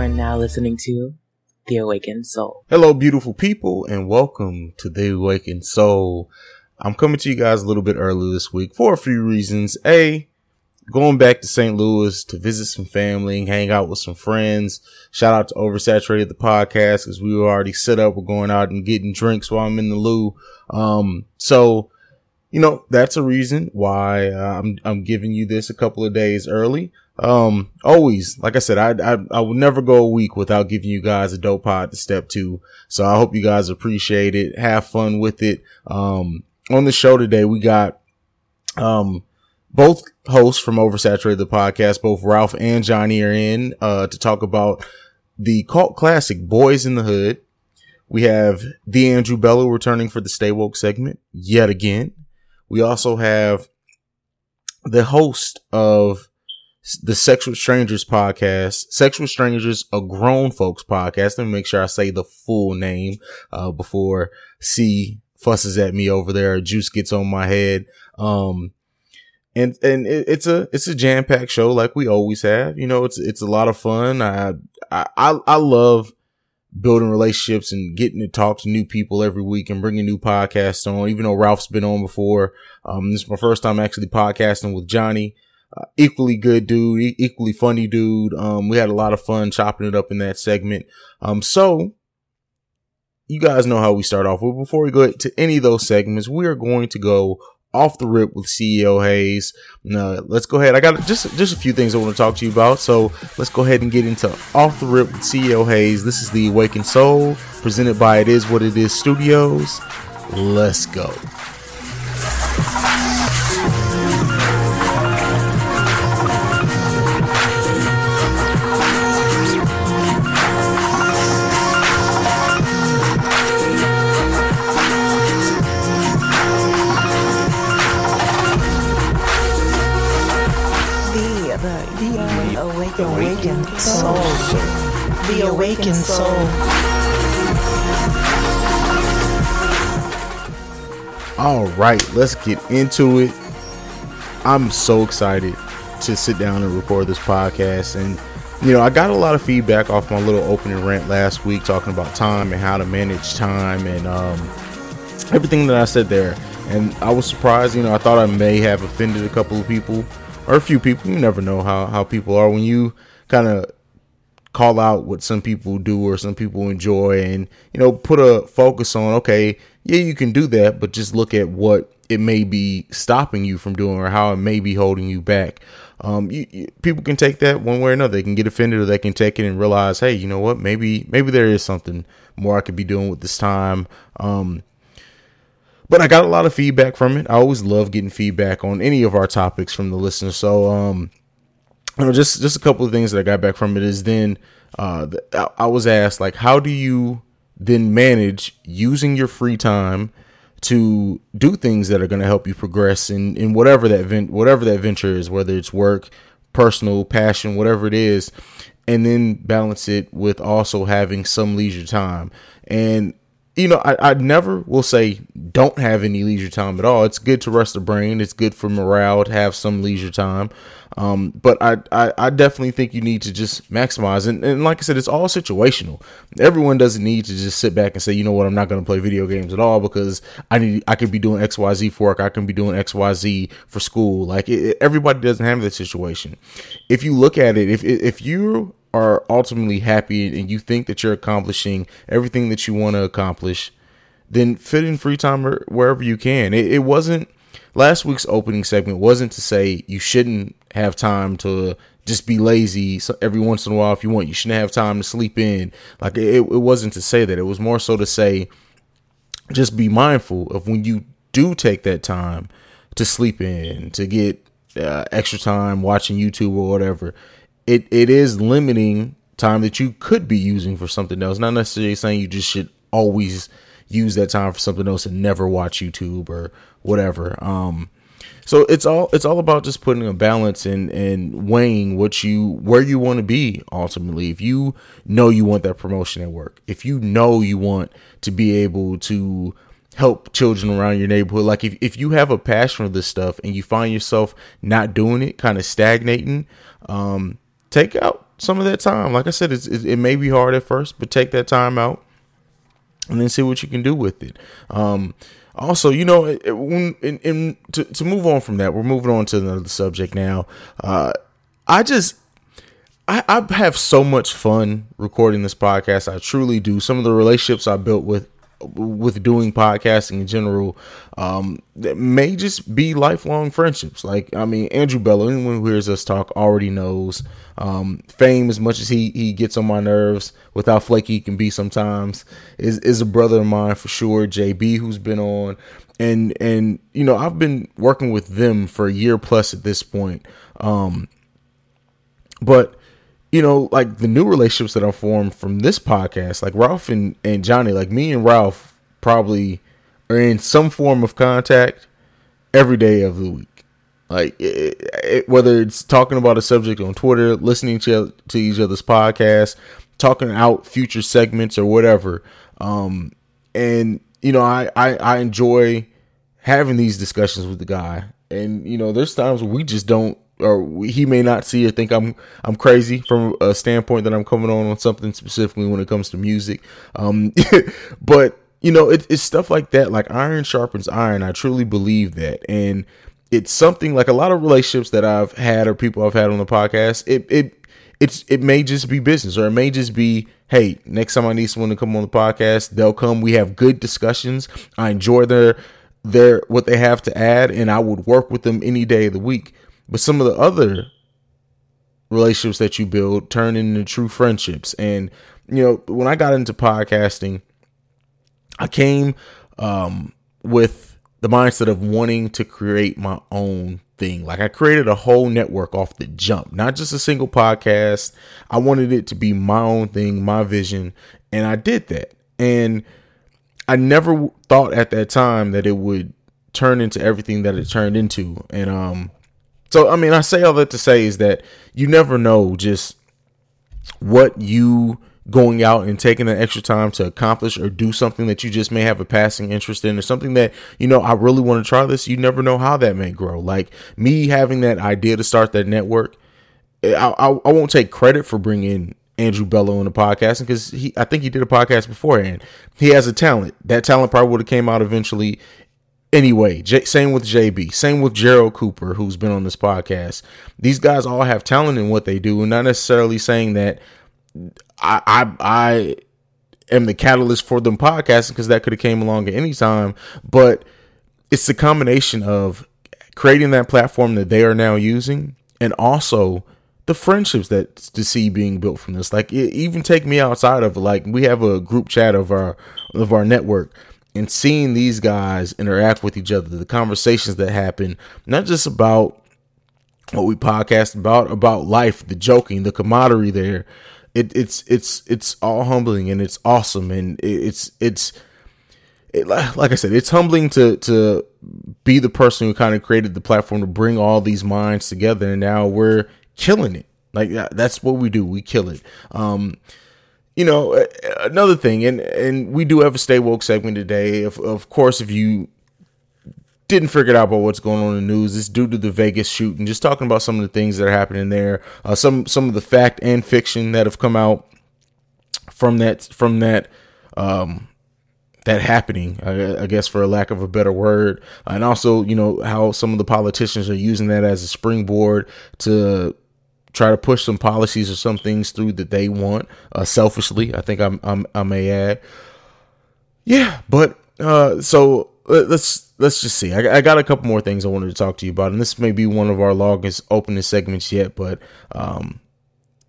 are now listening to The Awakened Soul. Hello, beautiful people, and welcome to The Awakened Soul. I'm coming to you guys a little bit early this week for a few reasons. A, going back to St. Louis to visit some family and hang out with some friends. Shout out to Oversaturated the podcast because we were already set up. We're going out and getting drinks while I'm in the Lou. Um, so, you know, that's a reason why uh, I'm, I'm giving you this a couple of days early. Um, always, like I said, I, I, I would never go a week without giving you guys a dope pod to step to. So I hope you guys appreciate it. Have fun with it. Um, on the show today, we got, um, both hosts from Oversaturated the podcast, both Ralph and Johnny are in, uh, to talk about the cult classic Boyz n the Hood. We have the Andrew Bello returning for the Stay Woke segment yet again. We also have the host of the Sex with Strangers podcast, Sex with Strangers, a grown folks podcast. Let me make sure I say the full name, uh, before C fusses at me over there. Juice gets on my head. Um, and, and it, it's a, it's a jam packed show like we always have. You know, it's, it's a lot of fun. I, I, I love building relationships and getting to talk to new people every week and bringing new podcasts on, even though Ralph's been on before. Um, this is my first time actually podcasting with Johnny. Uh, equally good dude, equally funny dude. Um, we had a lot of fun chopping it up in that segment. Um, so you guys know how we start off. But before we go to any of those segments, we are going to go off the rip with CEO Haize. Uh, let's go ahead. I got just just a few things I want to talk to you about. So let's go ahead and get into off the rip with CEO Haize. This is the Awakened Soul presented by It Is What It Is Studios. Let's go. Awakened soul. All right, let's get into it. I'm so excited to sit down and record this podcast. And, you know, I got a lot of feedback off my little opening rant last week talking about time and how to manage time and um, everything that I said there. And I was surprised, you know, I thought I may have offended a couple of people or a few people. You never know how, how people are when you kind of call out what some people do or some people enjoy and you know put a focus on okay yeah you can do that but just look at what it may be stopping you from doing or how it may be holding you back. Um, you, you, people can take that one way or another. They can get offended or they can take it and realize hey you know what? Maybe maybe there is something more i could be doing with this time. Um, but i got a lot of feedback from it. I always love getting feedback on any of our topics from the listeners. So um, you know, just just a couple of things that I got back from it is then uh, I was asked like, how do you then manage using your free time to do things that are going to help you progress in in whatever that vent whatever that venture is, whether it's work, personal, passion, whatever it is, and then balance it with also having some leisure time. And you know, I, I never will say don't have any leisure time at all. It's good to rest the brain. It's good for morale to have some leisure time. Um, but I, I, I, definitely think you need to just maximize. And, and like I said, it's all situational. Everyone doesn't need to just sit back and say, you know what, I'm not going to play video games at all because I need, I could be doing X, Y, Z for work. I can be doing X, Y, Z for school. Like it, everybody doesn't have that situation. If you look at it, if, if you are ultimately happy and you think that you're accomplishing everything that you want to accomplish, then fit in free time wherever you can. It, it wasn't last week's opening segment wasn't to say you shouldn't have time to just be lazy so every once in a while if you want. You shouldn't have time to sleep in. Like it, it wasn't to say that. It was more so to say just be mindful of when you do take that time to sleep in, to get uh, extra time watching YouTube or whatever. It it is limiting time that you could be using for something else. Not necessarily saying you just should always use that time for something else and never watch YouTube or whatever. Um, so it's all it's all about just putting a balance and and weighing what you where you want to be ultimately. If you know you want that promotion at work, if you know you want to be able to help children around your neighborhood, like if, if you have a passion for this stuff and you find yourself not doing it, kind of stagnating, um, take out some of that time. Like I said, it's, it, it may be hard at first, but take that time out and then see what you can do with it. Um, also, you know, in, in to, to move on from that, we're moving on to another subject now. Uh, I just I, I have so much fun recording this podcast. I truly do. Some of the relationships I built with with doing podcasting in general um may just be lifelong friendships. Like i mean andrew bello anyone who hears us talk already knows um fame as much as he he gets on my nerves with how flaky he can be sometimes is is a brother of mine for sure jb who's been on. And and you know i've been working with them for a year plus at this point. Um but you know, like the new relationships that I formed from this podcast, like Ralph and, and Johnny, like me and Ralph probably are in some form of contact every day of the week. Like it, it, whether it's talking about a subject on Twitter, listening to, to each other's podcasts, talking out future segments or whatever. Um, and you know, I, I, I enjoy having these discussions with the guy. And you know, there's times we just don't or he may not see or think I'm I'm crazy from a standpoint that I'm coming on on something specifically when it comes to music. Um, but you know, it, it's stuff like that. Like iron sharpens iron. I truly believe that, and it's something like a lot of relationships that I've had or people I've had on the podcast. It it it's it may just be business or it may just be hey next time i need someone to come on the podcast they'll come we have good discussions i enjoy their their what they have to add and i would work with them any day of the week but some of the other relationships that you build turn into true friendships. And, you know, when I got into podcasting, I came um, with the mindset of wanting to create my own thing. Like I created a whole network off the jump, not just a single podcast. I wanted it to be my own thing, my vision, and I did that. And I never thought at that time that it would turn into everything that it turned into. And um so, I mean, I say all that to say is that you never know just what you going out and taking the extra time to accomplish or do something that you just may have a passing interest in or something that you know I really want to try this. You never know how that may grow. Like me having that idea to start that network eh, I, I, I won't take credit for bringing Andrew Bello on the podcast because he I think he did a podcast beforehand. He has a talent. That talent probably would have came out eventually Anyway, J- same with JB, same with Gerald Cooper, who's been on this podcast. These guys all have talent in what they do, and not necessarily saying that I I, I am the catalyst for them podcasting because that could have came along at any time. But it's the combination of creating that platform that they are now using, and also the friendships that to see being built from this. Like even take me outside of like we have a group chat of our of our network and seeing these guys interact with each other, the conversations that happen, not just about what we podcast about, about life, the joking, the camaraderie there. It, it's it's it's all humbling and it's awesome and it's it's it, like I said, it's humbling to to be the person who kind of created the platform to bring all these minds together, and now we're killing it. Like that's what we do. We kill it. Um, you know, another thing, and and we do have a stay woke segment today. Of of course, if you didn't figure out about what's going on in the news, it's due to the Vegas shooting. Just talking about some of the things that are happening there, uh, some some of the fact and fiction that have come out from that from that um, that happening, I, guess, for a lack of a better word, and also you know how some of the politicians are using that as a springboard to try to push some policies or some things through that they want uh, selfishly. I think I'm, I'm, i may add. Yeah, but uh, so let's let's just see. I, I, got a couple more things I wanted to talk to you about, and this may be one of our longest opening segments yet. But um,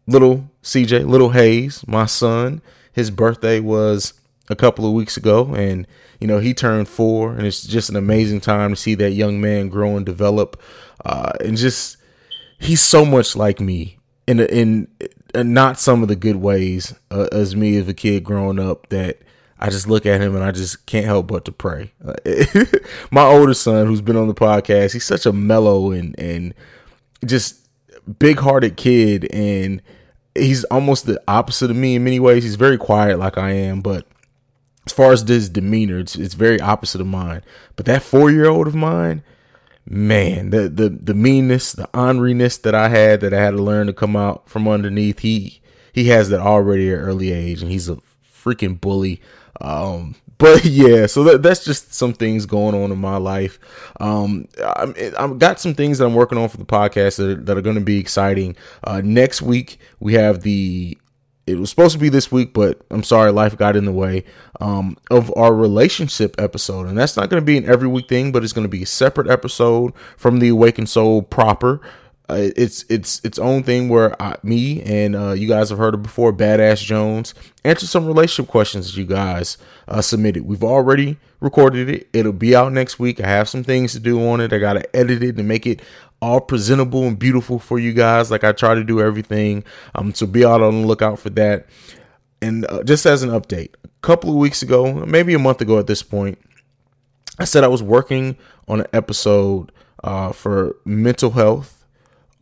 little CJ, little Haize, my son, his birthday was a couple of weeks ago, and you know he turned four, and it's just an amazing time to see that young man grow and develop, uh, and just he's so much like me in in, in not some of the good ways uh, as me as a kid growing up that I just look at him and I just can't help but to pray. My older son, who's been on the podcast, he's such a mellow and and just big hearted kid, and he's almost the opposite of me in many ways. He's very quiet, like I am, but as far as his demeanor, it's it's very opposite of mine. But that four year old of mine, man, the the the meanness, the orneriness that I had that I had to learn to come out from underneath. He he has that already at early age, and he's a freaking bully. Um, but yeah, so that, that's just some things going on in my life. Um, I'm, I've got some things that I'm working on for the podcast that are, that are going to be exciting. Uh, next week we have the it was supposed to be this week, but I'm sorry, life got in the way um, of our relationship episode. And that's not going to be an every week thing, but it's going to be a separate episode from the Awakened Soul proper. Uh, it's it's its own thing where I, me and uh, you guys have heard it before, Badass Jones, answer some relationship questions that you guys uh, submitted. We've already recorded it. It'll be out next week. I have some things to do on it. I got to edit it and make it all presentable and beautiful for you guys. Like I try to do everything. Um, so be out on the lookout for that. And uh, just as an update, a couple of weeks ago, maybe a month ago at this point, I said I was working on an episode uh, for mental health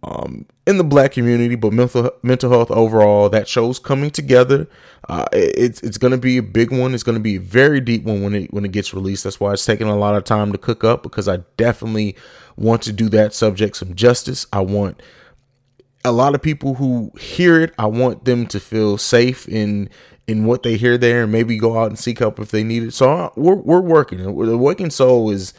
um, in the black community, but mental mental health overall. That show's coming together. Uh, it's it's going to be a big one. It's going to be a very deep one when it when it gets released. That's why it's taking a lot of time to cook up because I definitely want to do that subject some justice. I want a lot of people who hear it, I want them to feel safe in in what they hear there and maybe go out and seek help if they need it. So uh, we're we're working. The Awakened Soul is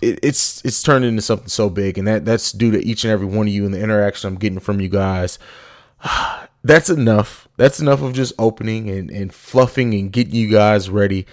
it, it's it's turned into something so big, and that that's due to each and every one of you and the interaction I'm getting from you guys. That's enough. That's enough of just opening and, and fluffing and getting you guys ready.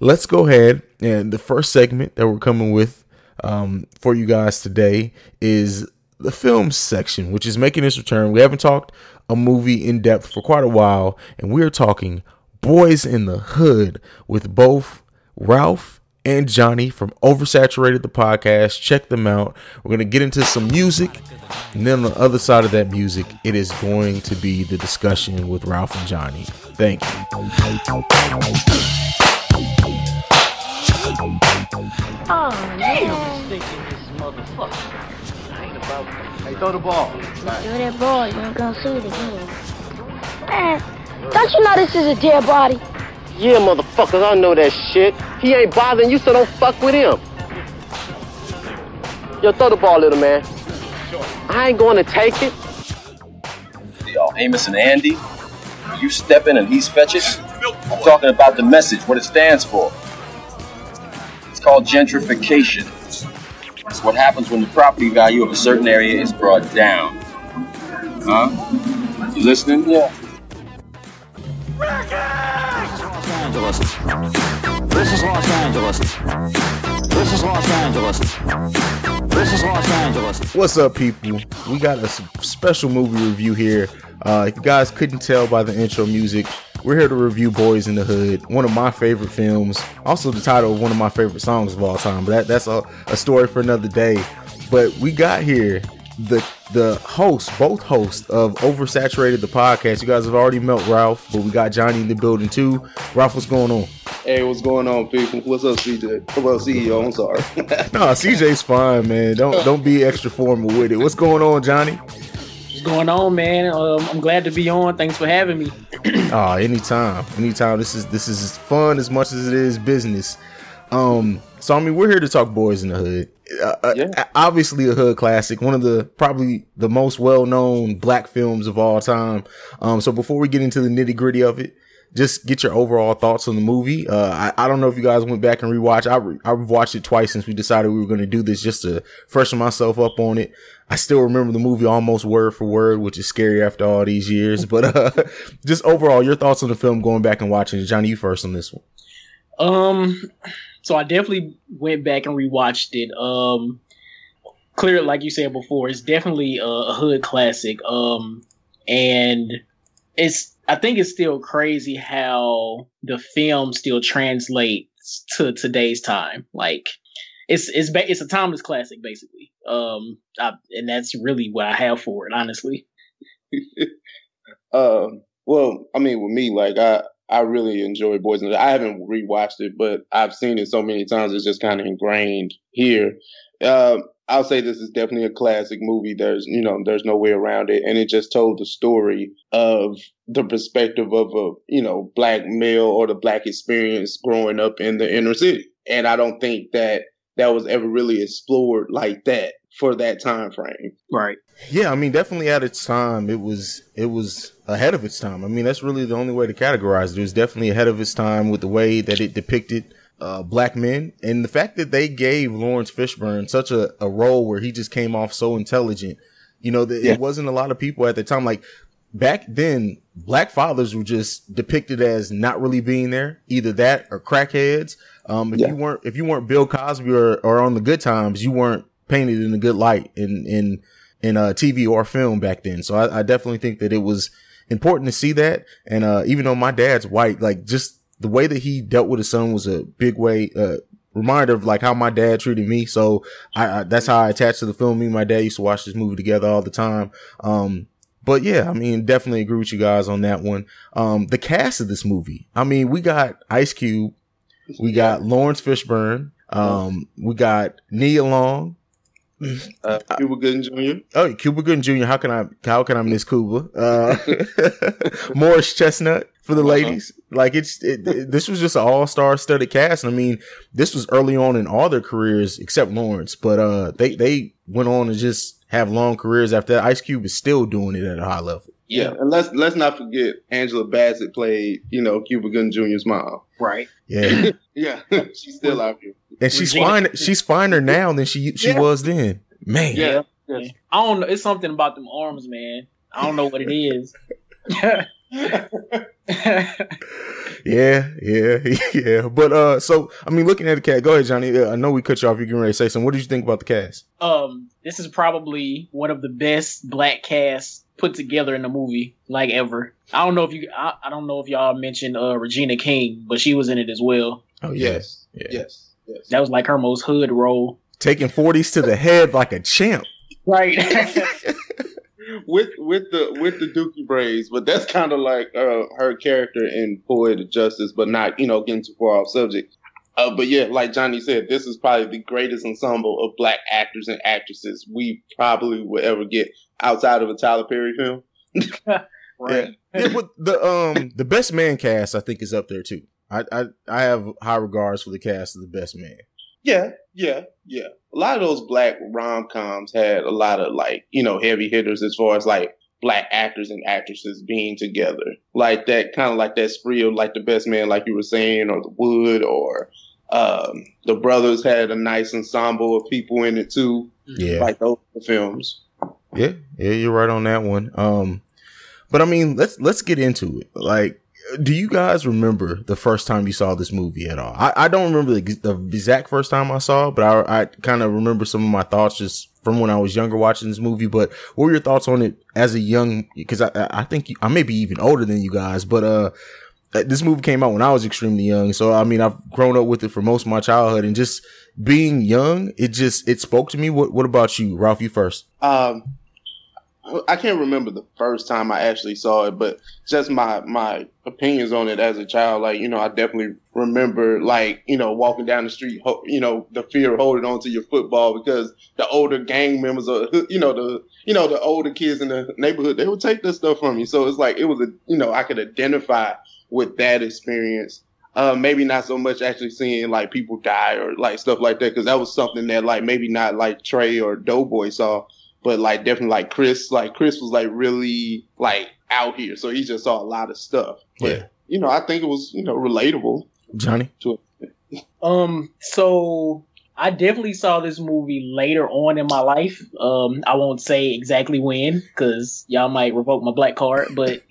Let's go ahead and the first segment that we're coming with um, for you guys today is the film section, which is making its return. We haven't talked a movie in depth for quite a while, and we're talking Boyz n the Hood with both Ralph and Johnny from Oversaturated the podcast. Check them out. We're going to get into some music, and then on the other side of that music, it is going to be the discussion with Ralph and Johnny. Thank you. Oh, motherfucker. I Hey, throw the ball. Throw that ball. You ain't gonna see it again. Man, don't you know this is a dead body? Yeah, motherfuckers, I know that shit. He ain't bothering you, so don't fuck with him. Yo, throw the ball, little man. I ain't gonna take it. Y'all, Amos and Andy, you step in and he's fetching? I'm talking about the message, what it stands for. It's called gentrification. It's what happens when the property value of a certain area is brought down. Huh? You listening? Yeah. This is Los Angeles. This is Los Angeles. This is Los Angeles. This is Los Angeles. What's up, people? We got a special movie review here. Uh, if you guys couldn't tell by the intro music, we're here to review Boyz n the Hood, one of my favorite films. Also, the title of one of my favorite songs of all time. But that, that's a, a story for another day. But we got here the the host, both hosts of Oversaturated the podcast. You guys have already met Ralph, but we got Johnny in the building too. Ralph, what's going on? Hey, what's going on, people? What's up, CJ? Well, CEO, I'm sorry. no, CJ's fine, man. Don't don't be extra formal with it. What's going on, Johnny? What's going on, man? Um, I'm glad to be on. Thanks for having me. oh, anytime, anytime. This is this is fun as much as it is business. Um, so I mean, we're here to talk boyz n the hood. Uh, uh yeah. obviously a hood classic, one of the probably the most well known black films of all time. Um, so before we get into the nitty gritty of it, just get your overall thoughts on the movie. Uh, I, I don't know if you guys went back and rewatched. I re- I've watched it twice since we decided we were going to do this just to freshen myself up on it. I still remember the movie almost word for word, which is scary after all these years. But uh, just overall, your thoughts on the film going back and watching it. Johnny, you first on this one. Um, so I definitely went back and rewatched it. Um, clear, like you said before, it's definitely a, a hood classic. Um, and it's I think it's still crazy how the film still translates to today's time. Like it's it's it's a timeless classic, basically. Um, I, and that's really what I have for it, honestly. um, well, I mean, with me, like I I really enjoy Boys and I haven't rewatched it, but I've seen it so many times. It's just kind of ingrained here. Um, I'll say this is definitely a classic movie. There's, you know, there's no way around it. And it just told the story of the perspective of a, you know, black male or the black experience growing up in the inner city. And I don't think that that was ever really explored like that for that time frame. Right. Yeah, I mean, definitely at its time, it was it was ahead of its time. I mean, that's really the only way to categorize it. It was definitely ahead of its time with the way that it depicted uh, black men and the fact that they gave Laurence Fishburne such a, a role where he just came off so intelligent. You know, that Yeah. it wasn't a lot of people at the time. Like back then, black fathers were just depicted as not really being there, either that or crackheads. Um, if Yeah. you weren't if you weren't Bill Cosby or, or on the Good Times, you weren't painted in a good light in in in uh, TV or film back then. So I, I definitely think that it was important to see that. And uh, even though my dad's white, like just the way that he dealt with his son was a big way. Uh, reminder of like how my dad treated me so I, I that's how i attached to the film me and my dad used to watch this movie together all the time um but yeah, I mean, definitely agree with you guys on that one. Um, the cast of this movie. I mean, we got Ice Cube, we got Laurence Fishburne, um, we got Nia Long. Uh, Cuba Gooding Jr. Oh, Cuba Gooding Jr. How can I? How can I miss Cuba? Uh, Morris Chestnut for the ladies. Like it's it, it- this was just an all star studded cast. And I mean, this was early on in all their careers except Laurence, but uh, they they went on to just have long careers after that. Ice Cube is still doing it at a high level. Yeah, and let's let's not forget Angela Bassett played, you know, Cuba Gooding Jr.'s mom. Right. Yeah, Yeah, she's still out here. and she's Regina- fine. She's finer now than she she Yeah. was then. Man, Yeah, Yeah. I don't know. It's something about them arms, man. I don't know what it is. Yeah, yeah, yeah. But uh, so I mean, looking at the cast, go ahead, Johnny. Uh, I know we cut you off. You're getting ready to say something. What did you think about the cast? um, this is probably one of the best black casts put together in a movie like ever. I don't know if you, I, I don't know if y'all mentioned uh Regina King, but she was in it as well. Oh yes, yeah. yes, yes. That was like her most hood role. taking forties to the head like a champ. Right. with with the with the Dookie braids, but that's kind of like uh, her character in Poetic Justice, but not you know getting too far off subject. Uh, but yeah, like Johnny said, this is probably the greatest ensemble of black actors and actresses we probably will ever get outside of a Tyler Perry film. right. Yeah, but the um the best man cast I think is up there too. I I, I have high regards for the cast of the best man. Yeah, yeah, yeah. A lot of those black rom coms had a lot of like, you know, heavy hitters as far as like black actors and actresses being together. Like that kind of like that spree of like the best man, like you were saying, or the wood or um the brothers had a nice ensemble of people in it too. Yeah, Like those films. yeah, yeah. You're right on that one. Um, but I mean, let's let's get into it. Like, do you guys remember the first time you saw this movie at all? I, I don't remember the, the exact first time I saw it, but I, I kind of remember some of my thoughts just from when I was younger watching this movie. But what were your thoughts on it as a young? Because I, I think you, I may be even older than you guys, but uh, uh, this movie came out when I was extremely young. So I mean, I've grown up with it for most of my childhood, and just being young, it just it spoke to me. What What about you, Ralph? You first. Um, I can't remember the first time I actually saw it, but just my my opinions on it as a child, like you know, I definitely remember like you know walking down the street, you know, the fear of holding on to your football because the older gang members or you know the you know the older kids in the neighborhood they would take this stuff from you. So it's like it was a you know I could identify with that experience. Uh, maybe not so much actually seeing like people die or like stuff like that because that was something that like maybe not like Trey or Doughboy saw but like definitely like Chris, like Chris was like really like out here, so he just saw a lot of stuff. But Yeah. you know, I think it was you know relatable Johnny. to Um, so I definitely saw this movie later on in my life. Um, I won't say exactly when because y'all might revoke my black card, but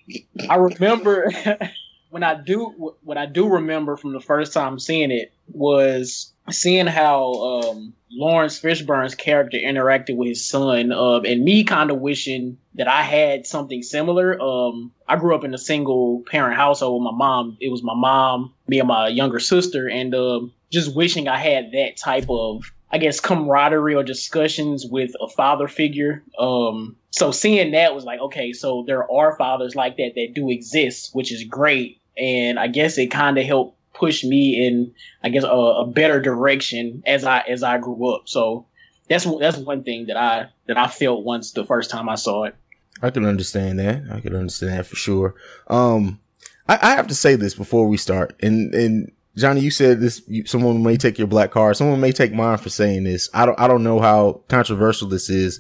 I remember when I do what I do remember from the first time seeing it was seeing how um, Laurence Fishburne's character interacted with his son, uh, and me kind of wishing that I had something similar. Um, I grew up in a single parent household with my mom. It was my mom, me, and my younger sister, and um, just wishing I had that type of, I guess, camaraderie or discussions with a father figure. Um, so seeing that was like, okay, so there are fathers like that that do exist, which is great, and I guess it kind of helped push me in, I guess, a, a better direction as I as I grew up. So that's that's one thing that I that I felt once the first time I saw it. I can understand that. I can understand that for sure. Um, I, I have to say this before we start, and and Johnny, you said this. You, someone may take your black card. Someone may take mine for saying this. I don't. I don't know how controversial this is,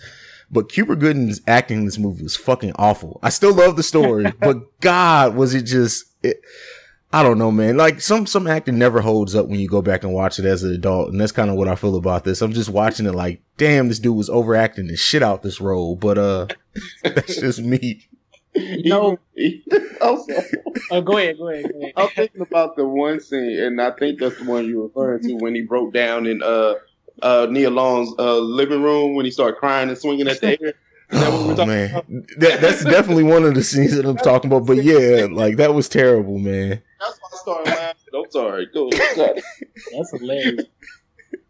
but Cuba Gooding's acting in this movie was fucking awful. I still love the story, but God, was it just? It, I don't know, man. Like some some acting never holds up when you go back and watch it as an adult, and that's kind of what I feel about this. I'm just watching it like, damn, this dude was overacting the shit out this role, but uh, that's just me. No. I'm sorry. Oh, go ahead, go ahead, go ahead. I'm thinking about the one scene, and I think that's the one you're referring to when he broke down in uh uh Nia Long's uh living room when he started crying and swinging at the air. That what Oh man, that, that's definitely one of the scenes that I'm talking about. But yeah, like that was terrible, man. That's why I started laughing. I'm sorry. Go. Sorry. That's hilarious.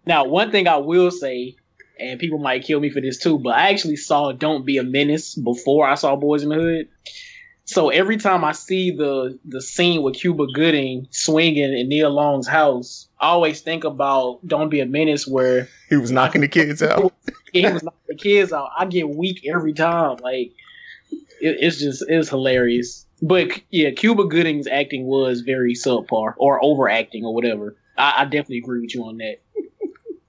now, one thing I will say, and people might kill me for this too, but I actually saw "Don't Be a Menace" before I saw Boyz n the Hood. So every time I see the the scene with Cuba Gooding swinging in Nia Long's house, I always think about "Don't Be a Menace," where He was knocking the kids out. he was knocking the kids out. I get weak every time. Like it, it's just it's hilarious. But yeah, Cuba Gooding's acting was very subpar or overacting or whatever. I, I definitely agree with you on that.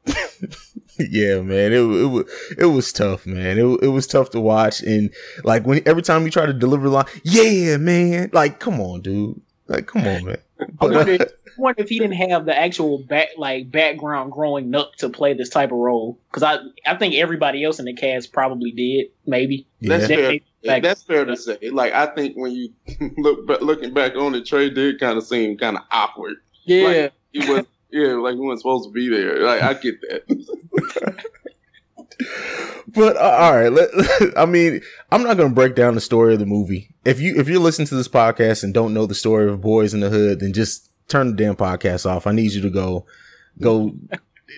yeah, man, it, it was it was tough, man. It it was tough to watch, and like when every time you try to deliver line, yeah, man, like come on, dude, like come on, man. But, uh, wonder, I wonder if he didn't have the actual back like background growing up to play this type of role. Because I I think everybody else in the cast probably did. Maybe That's yeah, fair. Back- That's fair to say. Like I think when you look but looking back on it, Trey did kind of seem kind of awkward. yeah. Like, he was yeah, like he wasn't supposed to be there. Like I get that. but uh, all right, let, I mean, I'm not gonna break down the story of the movie. If you if you're listening to this podcast and don't know the story of Boyz n the Hood, then just turn the damn podcast off. I need you to go go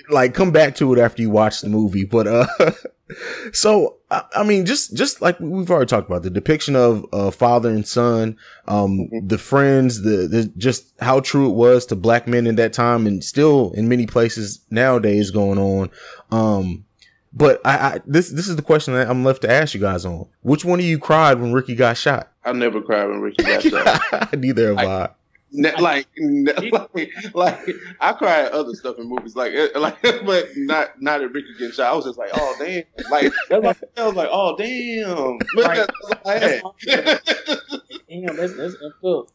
like come back to it after you watch the movie. But uh, so I, I mean, just just like we've already talked about the depiction of uh, father and son, um, the friends, the, the just how true it was to black men in that time, and still in many places nowadays going on. Um, but I, I this this is the question that I'm left to ask you guys on. Which one of you cried when Ricky got shot? I never cried when Ricky got shot. Neither have I. Ne- like, ne- like, like, I cry at other stuff in movies, like, eh, like, but not, not at Ricky getting shot. I was just like, oh damn, like, I was like, oh damn, Right. that's all I had. Damn, that's that's up.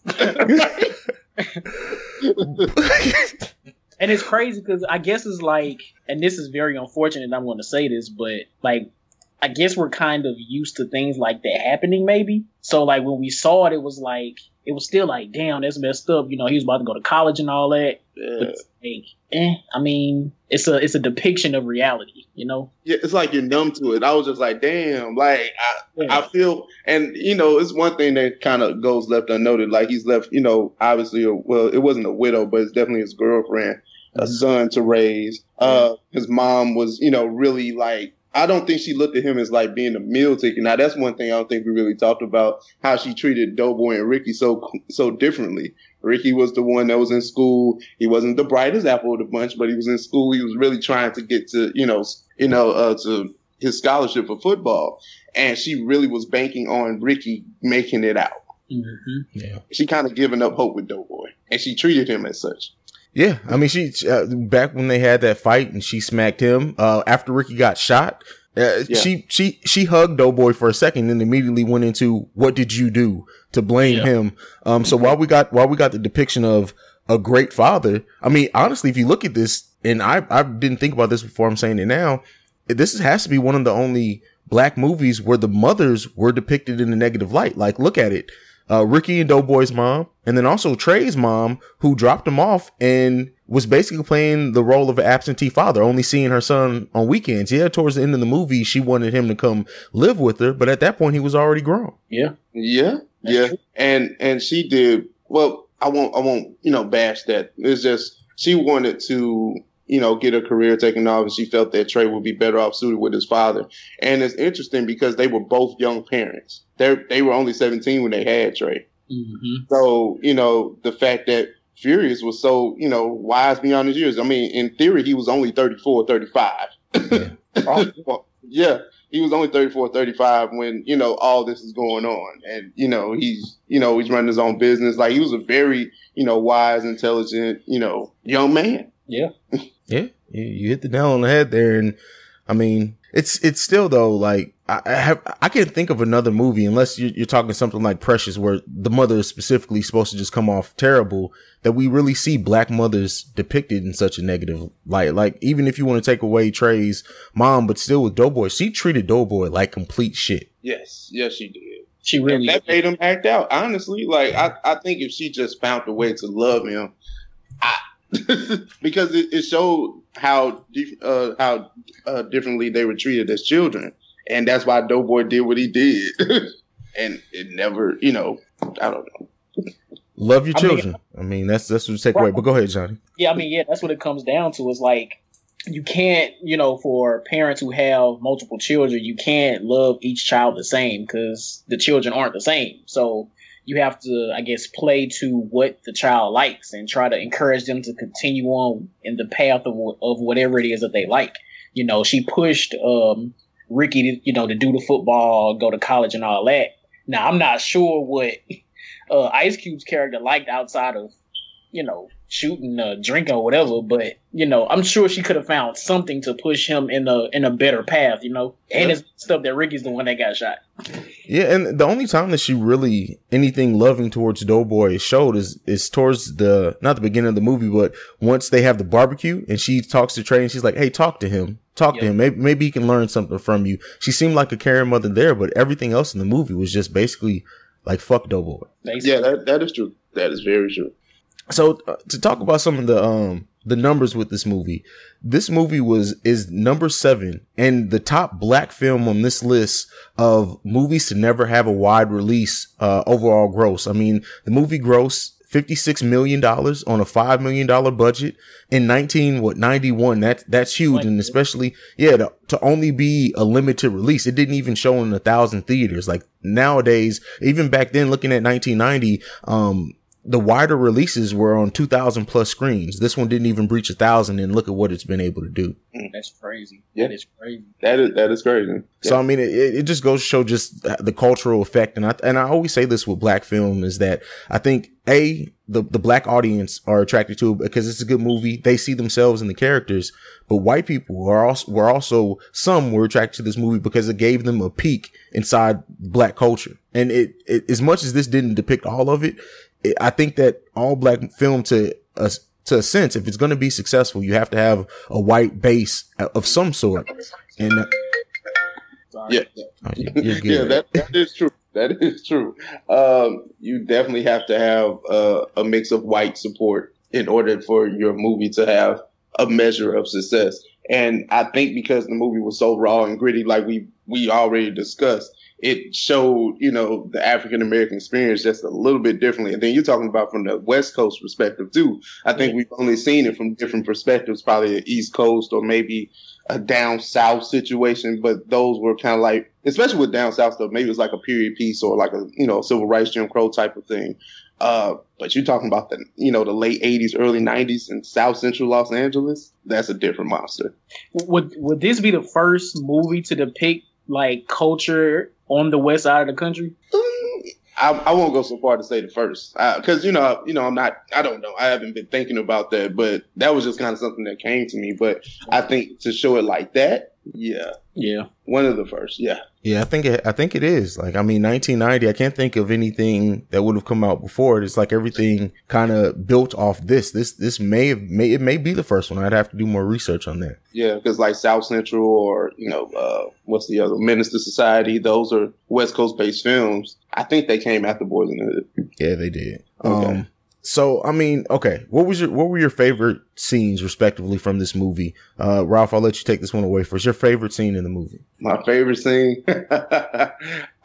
And it's crazy because I guess it's like, and this is very unfortunate. I'm going to say this, but like, I guess we're kind of used to things like that happening, maybe. So like when we saw it, it was like it was still like, damn, that's messed up. You know, he was about to go to college and all that. Yeah. like, eh, I mean, it's a it's a depiction of reality. You know. yeah, it's like you're numb to it. I was just like, damn, like I, Yeah. I feel, and you know, it's one thing that kind of goes left unnoted. Like he's left, you know, obviously, a, well, it wasn't a widow, but it's definitely his girlfriend, a son to raise. Uh, his mom was, you know, really like. I don't think she looked at him as like being a meal ticket. Now that's one thing I don't think we really talked about how she treated Doughboy and Ricky so so differently. Ricky was the one that was in school. He wasn't the brightest apple of the bunch, but he was in school. He was really trying to get to, you know, you know, uh, to his scholarship for football. And she really was banking on Ricky making it out. Mm-hmm. Yeah. She kind of giving up hope with Doughboy, and she treated him as such. Yeah, I mean, she uh, back when they had that fight and she smacked him uh, after Ricky got shot. Uh, Yeah. She she she hugged Doughboy for a second, and immediately went into what did you do to blame Yeah. him. Um, so while we got while we got the depiction of a great father, I mean, honestly, if you look at this, and I I didn't think about this before, I'm saying it now. This has to be one of the only black movies where the mothers were depicted in a negative light. Like, look at it uh, Ricky and Doughboy's mom, and then also Trey's mom, who dropped him off and was basically playing the role of an absentee father, only seeing her son on weekends. Yeah, towards the end of the movie, she wanted him to come live with her, but at that point, he was already grown. Yeah. Yeah, yeah, and and she did well. I won't, I won't, you know, bash that. It's just she wanted to, you know, get her career taken off, and she felt that Trey would be better off suited with his father. And it's interesting because they were both young parents. They they were only seventeen when they had Trey. Mm-hmm. So you know, the fact that Furious was so, you know, wise beyond his years. I mean, in theory, he was only 34, 35. Yeah. yeah. he was only 34, 35 when, you know, all this is going on. And, you know, he's, you know, he's running his own business. Like he was a very, you know, wise, intelligent, you know, young man. Yeah. Yeah, you, you hit the nail on the head there, and I mean, it's it's still though like I, I have I can't think of another movie unless you're, you're talking something like Precious, where the mother is specifically supposed to just come off terrible. That we really see black mothers depicted in such a negative light. Like even if you want to take away Trey's mom, but still with Doughboy, she treated Doughboy like complete shit. Yes, yes, she did. She And really that made him act out. Honestly, like I, I think if she just found a way to love him, I, because it, it showed how uh, how uh, differently they were treated as children, and that's why Doughboy did what he did, and it never, you know, I don't know. Love your I mean- children. I mean, that's that's what you take away. But go ahead, Johnny. Yeah, I mean, yeah, that's what it comes down to. Is like you can't, you know, for parents who have multiple children, you can't love each child the same because the children aren't the same. So you have to, I guess, play to what the child likes and try to encourage them to continue on in the path of of whatever it is that they like. You know, she pushed um, Ricky, to, you know, to do the football, go to college, and all that. Now, I'm not sure what uh, Ice Cube's character liked outside of, you know, shooting, uh, drinking, or whatever. But you know, I'm sure she could have found something to push him in a in a better path. You know, and it's stuff that Ricky's the one that got shot. Yeah, and the only time that she really anything loving towards Doughboy showed is is towards the not the beginning of the movie, but once they have the barbecue and she talks to Trey and she's like, "Hey, talk to him, talk to him. Maybe maybe he can learn something from you." She seemed like a caring mother there, but everything else in the movie was just basically like fuck Doughboy. Basically. Yeah, that that is true. That is very true. So uh, to talk about some of the um the numbers with this movie, this movie was is number seven and the top black film on this list of movies to never have a wide release uh overall gross. I mean, the movie grossed $56 million on a $5 million budget in 19, what, 91. That's, that's huge. And especially, yeah, to, to only be a limited release. It didn't even show in a thousand theaters. Like nowadays, even back then, looking at 1990, um, the wider releases were on 2000 plus screens. This one didn't even breach a thousand and look at what it's been able to do. Mm, that's crazy. Yeah. That is crazy. That is that is crazy. So I mean, it, it just goes to show just the cultural effect, and I and I always say this with black film is that I think a the the black audience are attracted to it because it's a good movie. They see themselves in the characters, but white people are also were also some were attracted to this movie because it gave them a peek inside black culture. And it, it as much as this didn't depict all of it, it I think that all black film to us. To a sense, if it's going to be successful, you have to have a white base of some sort. And uh, Yeah, oh, you're good. yeah, that, that is true. That is true. Um, you definitely have to have uh, a mix of white support in order for your movie to have a measure of success. And I think because the movie was so raw and gritty, like we we already discussed, it showed you know the African American experience just a little bit differently. And then you're talking about from the West Coast perspective too. I think we've only seen it from different perspectives, probably the East Coast or maybe a down south situation, but those were kind of like, especially with down south stuff, maybe it was like a period piece or like a you know civil rights Jim Crow type of thing. Uh, but you're talking about the you know the late '80s, early '90s in South Central Los Angeles. That's a different monster. Would would this be the first movie to depict like culture on the west side of the country? Um, I, I won't go so far to say the first, because you know, you know, I'm not. I don't know. I haven't been thinking about that, but that was just kind of something that came to me. But I think to show it like that, yeah, Yeah. one of the first, yeah. Yeah, I think it, I think it is. Like, I mean, 1990. I can't think of anything that would have come out before it. It's like everything kind of built off this. This this may have may it may be the first one. I'd have to do more research on that. Yeah, because like South Central or you know uh, what's the other Menace II Society, those are West Coast based films. I think they came after Boyz n the Hood. Yeah, they did. Okay. Um, so I mean, okay, what was your what were your favorite scenes respectively from this movie? Uh, Ralph, I'll let you take this one away first. Your favorite scene in the movie? My favorite scene, I,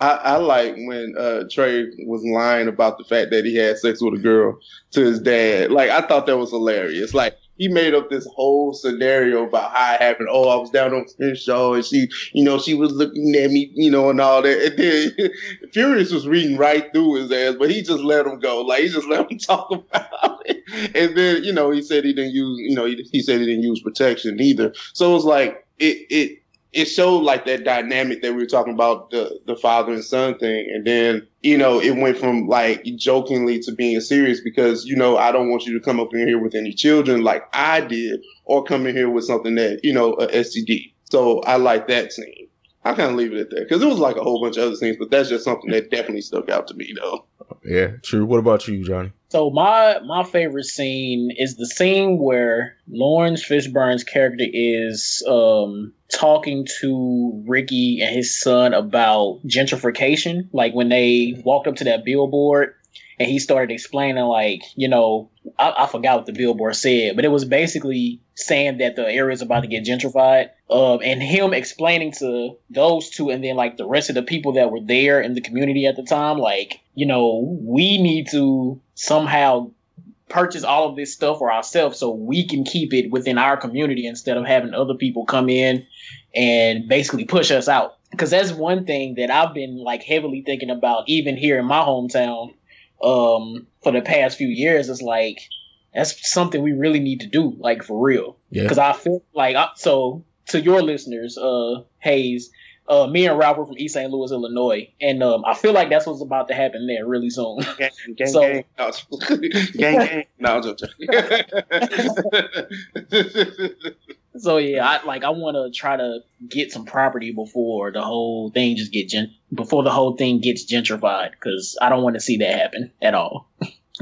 I like when uh, Trey was lying about the fact that he had sex with a girl to his dad. Like I thought that was hilarious. Like he made up this whole scenario about how it happened. Oh, I was down on Crenshaw and she, you know, she was looking at me, you know, and all that. And then Furious was reading right through his ass, but he just let him go. Like he just let him talk about it. And then, you know, he said he didn't use, you know, he, he said he didn't use protection either. So it was like it it it showed like that dynamic that we were talking about the the father and son thing, and then you know it went from like jokingly to being serious because you know I don't want you to come up in here with any children like I did, or come in here with something that you know a STD. So I like that scene. I kind of leave it at that because it was like a whole bunch of other scenes, but that's just something that definitely stuck out to me though. Yeah, true. What about you, Johnny? So my my favorite scene is the scene where Laurence Fishburne's character is um talking to Ricky and his son about gentrification. Like when they walked up to that billboard and he started explaining like, you know, I, I forgot what the billboard said, but it was basically saying that the area is about to get gentrified. Um, and him explaining to those two and then like the rest of the people that were there in the community at the time, like, you know, we need to somehow purchase all of this stuff for ourselves so we can keep it within our community instead of having other people come in and basically push us out. Because that's one thing that I've been like heavily thinking about, even here in my hometown, um, for the past few years. Is like that's something we really need to do, like for real. Yeah. Because I feel like I, so to your listeners, uh, Haize, uh, me and Robert from East St. Louis, Illinois, and um, I feel like that's what's about to happen there really soon. Gang, gang, So- gang. No, gang, gang. No, I'm. So yeah, I like I want to try to get some property before the whole thing just get gen- before the whole thing gets gentrified because I don't want to see that happen at all.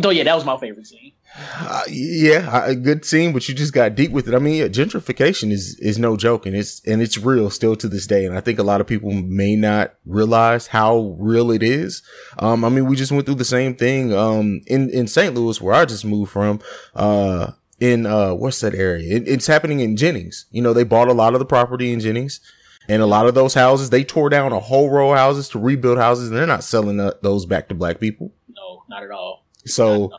so yeah, that was my favorite scene. Uh, yeah, a good scene, but you just got deep with it. I mean, yeah, gentrification is is no joke, and it's and it's real still to this day. And I think a lot of people may not realize how real it is. Um, I mean, we just went through the same thing um in in St. Louis, where I just moved from. Uh, in uh, what's that area? It, it's happening in Jennings. You know, they bought a lot of the property in Jennings. And a lot of those houses, they tore down a whole row of houses to rebuild houses, and they're not selling uh, those back to black people. No, not at all. So uh,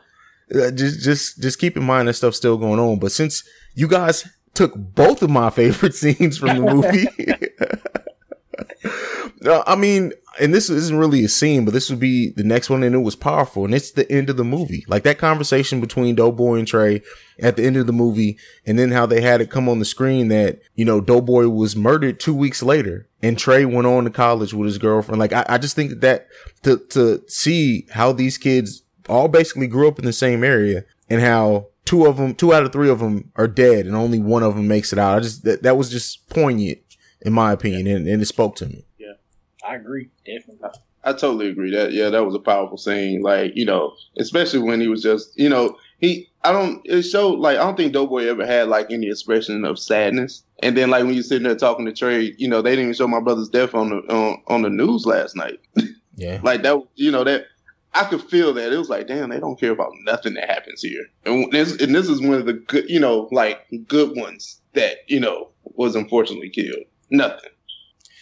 just just just keep in mind that stuff's still going on. But since you guys took both of my favorite scenes from the movie, uh, I mean, and this isn't really a scene, but this would be the next one, and it was powerful, and it's the end of the movie. Like that conversation between Doughboy and Trey at the end of the movie, and then how they had it come on the screen that you know Doughboy was murdered two weeks later, and Trey went on to college with his girlfriend. Like I, I just think that to to see how these kids all basically grew up in the same area, and how two of them, two out of three of them are dead, and only one of them makes it out. I just that, that was just poignant in my opinion, and, and it spoke to me. Yeah, I agree, definitely. I totally agree that yeah, that was a powerful scene. Like you know, especially when he was just you know he I don't it showed like I don't think Doughboy ever had like any expression of sadness. And then like when you're sitting there talking to Trey, you know they didn't even show my brother's death on the on, on the news last night. Yeah, like that you know that I could feel that it was like damn they don't care about nothing that happens here. And this and this is one of the good you know like good ones that you know was unfortunately killed. Nothing.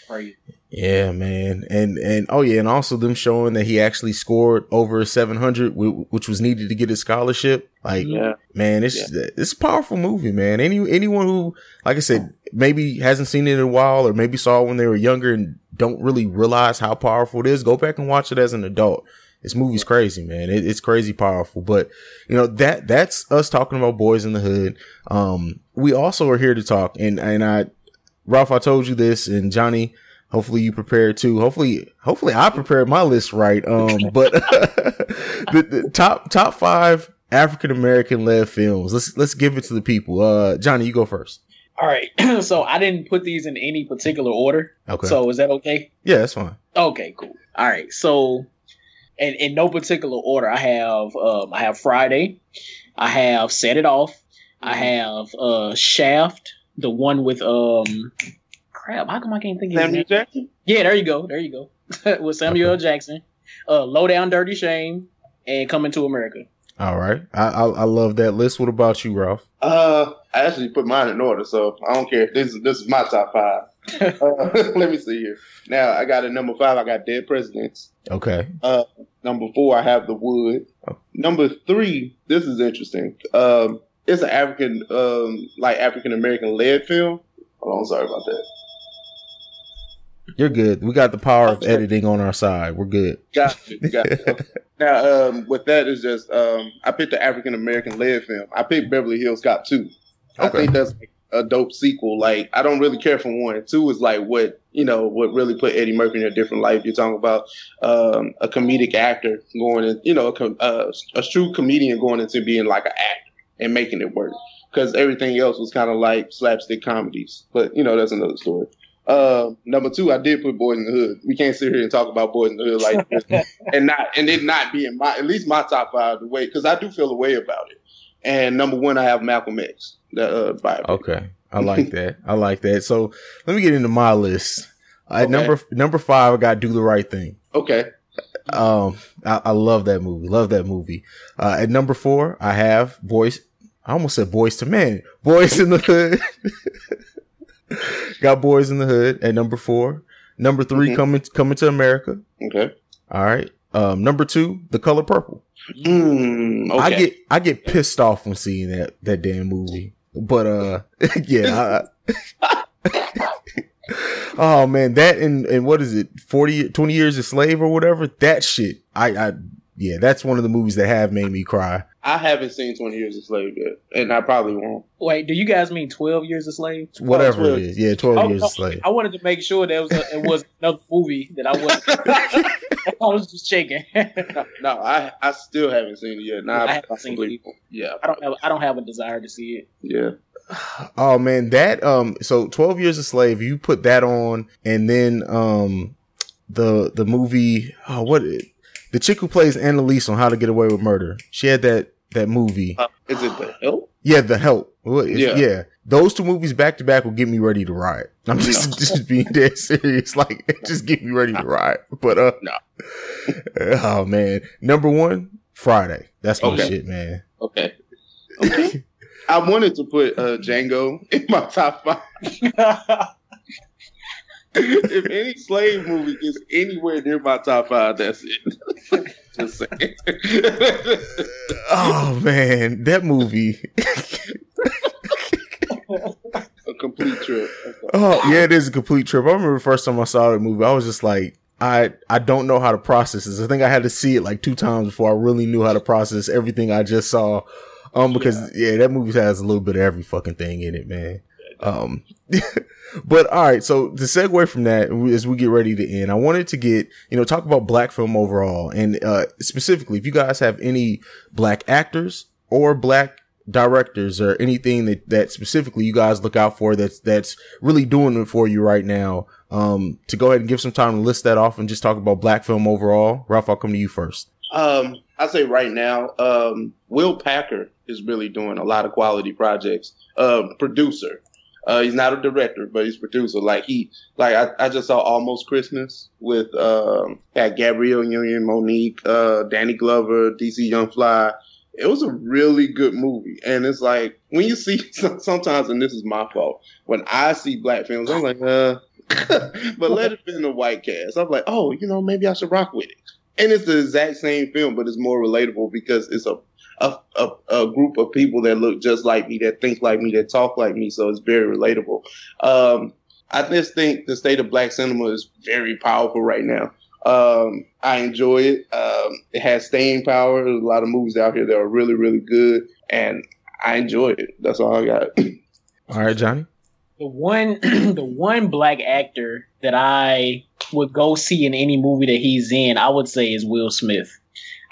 Crazy. Yeah, man, and and oh yeah, and also them showing that he actually scored over seven hundred, which was needed to get his scholarship. Like, Yeah. man, it's it's a powerful movie, man. Any anyone who, like I said, maybe hasn't seen it in a while, or maybe saw it when they were younger and don't really realize how powerful it is, go back and watch it as an adult. This movie's crazy, man. It, it's crazy powerful. But you know that that's us talking about boyz n the hood. Um, we also are here to talk, and and I, Ralph, I told you this, and Johnny. Hopefully you prepared too. Hopefully, hopefully I prepared my list right. Um, but the, the top top five African American led films. Let's let's give it to the people. Uh, Johnny, you go first. All right, so I didn't put these in any particular order. Okay. So is that okay? Yeah, that's fine. Okay, cool. All right, so in in no particular order, I have um I have Friday, I have Set It Off, I have uh Shaft, the one with um crap. How come I can't think of his Samuel name? Jackson. Yeah, there you go, there you go. with Samuel L. Jackson, uh, Low Down Dirty Shame, and Coming to America. All right, I, I I love that list. What about you, Ralph? Uh, I actually put mine in order, so I don't care. This is this is my top five. uh, let me see here. Now I got a number five. I got Dead Presidents. Okay. Uh, number four, I have The Wood. Number three, this is interesting. Um, it's an African, um, like African American led film. Hold on, sorry about that. You're good. We got the power of editing on our side. We're good. Got got. Okay. Now, um, with that is just um, I picked the African American led film. I picked Beverly Hills Cop 2. I Okay. think that's a dope sequel. Like I don't really care for one. Two is like what you know what really put Eddie Murphy in a different life. You're talking about um, a comedic actor going in, you know, a, com- uh, a true comedian going into being like an actor and making it work. Because everything else was kind of like slapstick comedies. But you know that's another story. Uh, number two, I did put Boyz n the Hood. We can't sit here and talk about Boyz n the Hood like this and not and it not be in my at least my top five the way because I do feel a way about it. And number one, I have Malcolm X, the uh, Bible. Okay, I like that. I like that. So let me get into my list. At Okay. number number five, I got Do the Right Thing. Okay, Um, I, I love that movie. Love that movie. Uh, at number four, I have Boys. I almost said Boyz II Men. Boyz n the Hood. got Boyz n the Hood at number four. Number 3 Mhm. coming coming to America. okay. All right. Um, number two, The Color Purple. Mm, okay. I get I get pissed off when seeing that that damn movie. But uh, yeah. I, oh man, that and and what is it? 40, 20 years a slave or whatever. That shit. I I yeah, that's one of the movies that have made me cry. I haven't seen Twenty Years a Slave yet, and I probably won't. Wait, do you guys mean Twelve Years a Slave? Whatever twelve. it is. Yeah, twelve Oh, years oh, a slave. I wanted to make sure that was a, it was another movie that I was. I was just checking. I No, I I still haven't seen it yet. Nah, I haven't seen it. Yeah, I don't have. I don't have a desire to see it. yeah. Oh man, that um so 12 years a slave, you put that on and then um the the movie oh what the chick who plays Annalise on How to Get Away with Murder. She had that that movie. Uh, is it the help? Yeah, The Help. Yeah. yeah. Those two movies back to back will get me ready to ride. I'm just just being dead serious. Like just get me ready to ride. But uh No. Oh man. Number 1, Friday. That's my Okay. shit, man. Okay. Okay. I wanted to put uh, Django in my top five. if any slave movie gets anywhere near my top five, that's it. Just saying. Oh man, that movie. a complete trip. Oh yeah, it is a complete trip. I remember the first time I saw the movie, I was just like, I I don't know how to process this. I think I had to see it like two times before I really knew how to process everything I just saw. Um, because yeah, that movie has a little bit of every fucking thing in it, man. Um, but all right. So to segue from that, as we get ready to end, I wanted to get you know talk about black film overall, and uh, specifically, if you guys have any black actors or black directors or anything that that specifically you guys look out for that's that's really doing it for you right now um to go ahead and give some time to list that off and just talk about black film overall ralph i'll come to you first Um, I say right now, um, Will Packer is really doing a lot of quality projects. Um, producer. Uh, he's not a director, but he's producer. Like he, like I, I just saw Almost Christmas with um, had Gabrielle Union, Mo'Nique, uh, Danny Glover, DC Young Fly. It was a really good movie, and it's like when you see sometimes, and this is my fault. When I see black films, I'm like, uh, but let it be in the white cast. I'm like, oh, you know, maybe I should rock with it and it's the exact same film, but it's more relatable because it's a a, a a group of people that look just like me, that think like me, that talk like me. So it's very relatable. Um, I just think the state of black cinema is very powerful right now. Um, I enjoy it. Um, it has staying power. There's a lot of movies out here that are really, really good, and I enjoy it. That's all I got. all right johnny the one the one black actor that I would go see in any movie that he's in, I would say is Will Smith.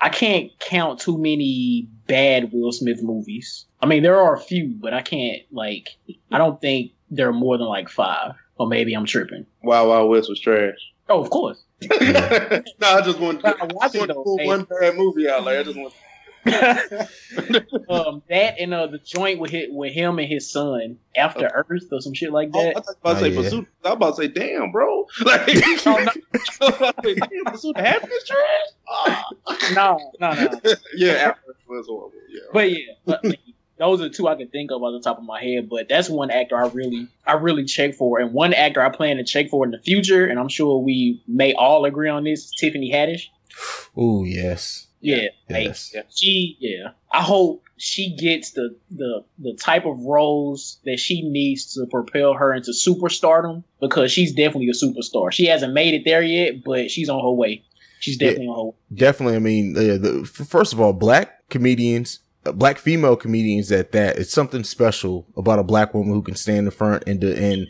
I can't count too many bad Will Smith movies. I mean, there are a few, but I can't like I don't think there are more than like five. Or maybe I'm tripping. Wow, Wow West was trash. Oh, of course. no, I just want I to, watch want to pull one bad movie out. Like I just want. um, that and uh, the joint with his, with him and his son after Earth or some shit like Oh, I that. was about to Oh, yeah. Pursuit. I was about to say, damn, bro. Like, Oh, no. I to say, damn, Pursuit of Happiness trash. No, no, no. yeah, after it was horrible. Yeah. But yeah, but, like, those are two I can think of off the top of my head. But that's one actor I really, I really check for, and one actor I plan to check for in the future, and I'm sure we may all agree on this. Tiffany Haddish. oh yes Yeah, like, yes she. Yeah, I hope she gets the the the type of roles that she needs to propel her into superstardom because she's definitely a superstar. She hasn't made it there yet, but she's on her way. She's definitely on her way. definitely i mean uh, the, first of all black comedians black female comedians at that. It's something special about a black woman who can stand in the front and do, and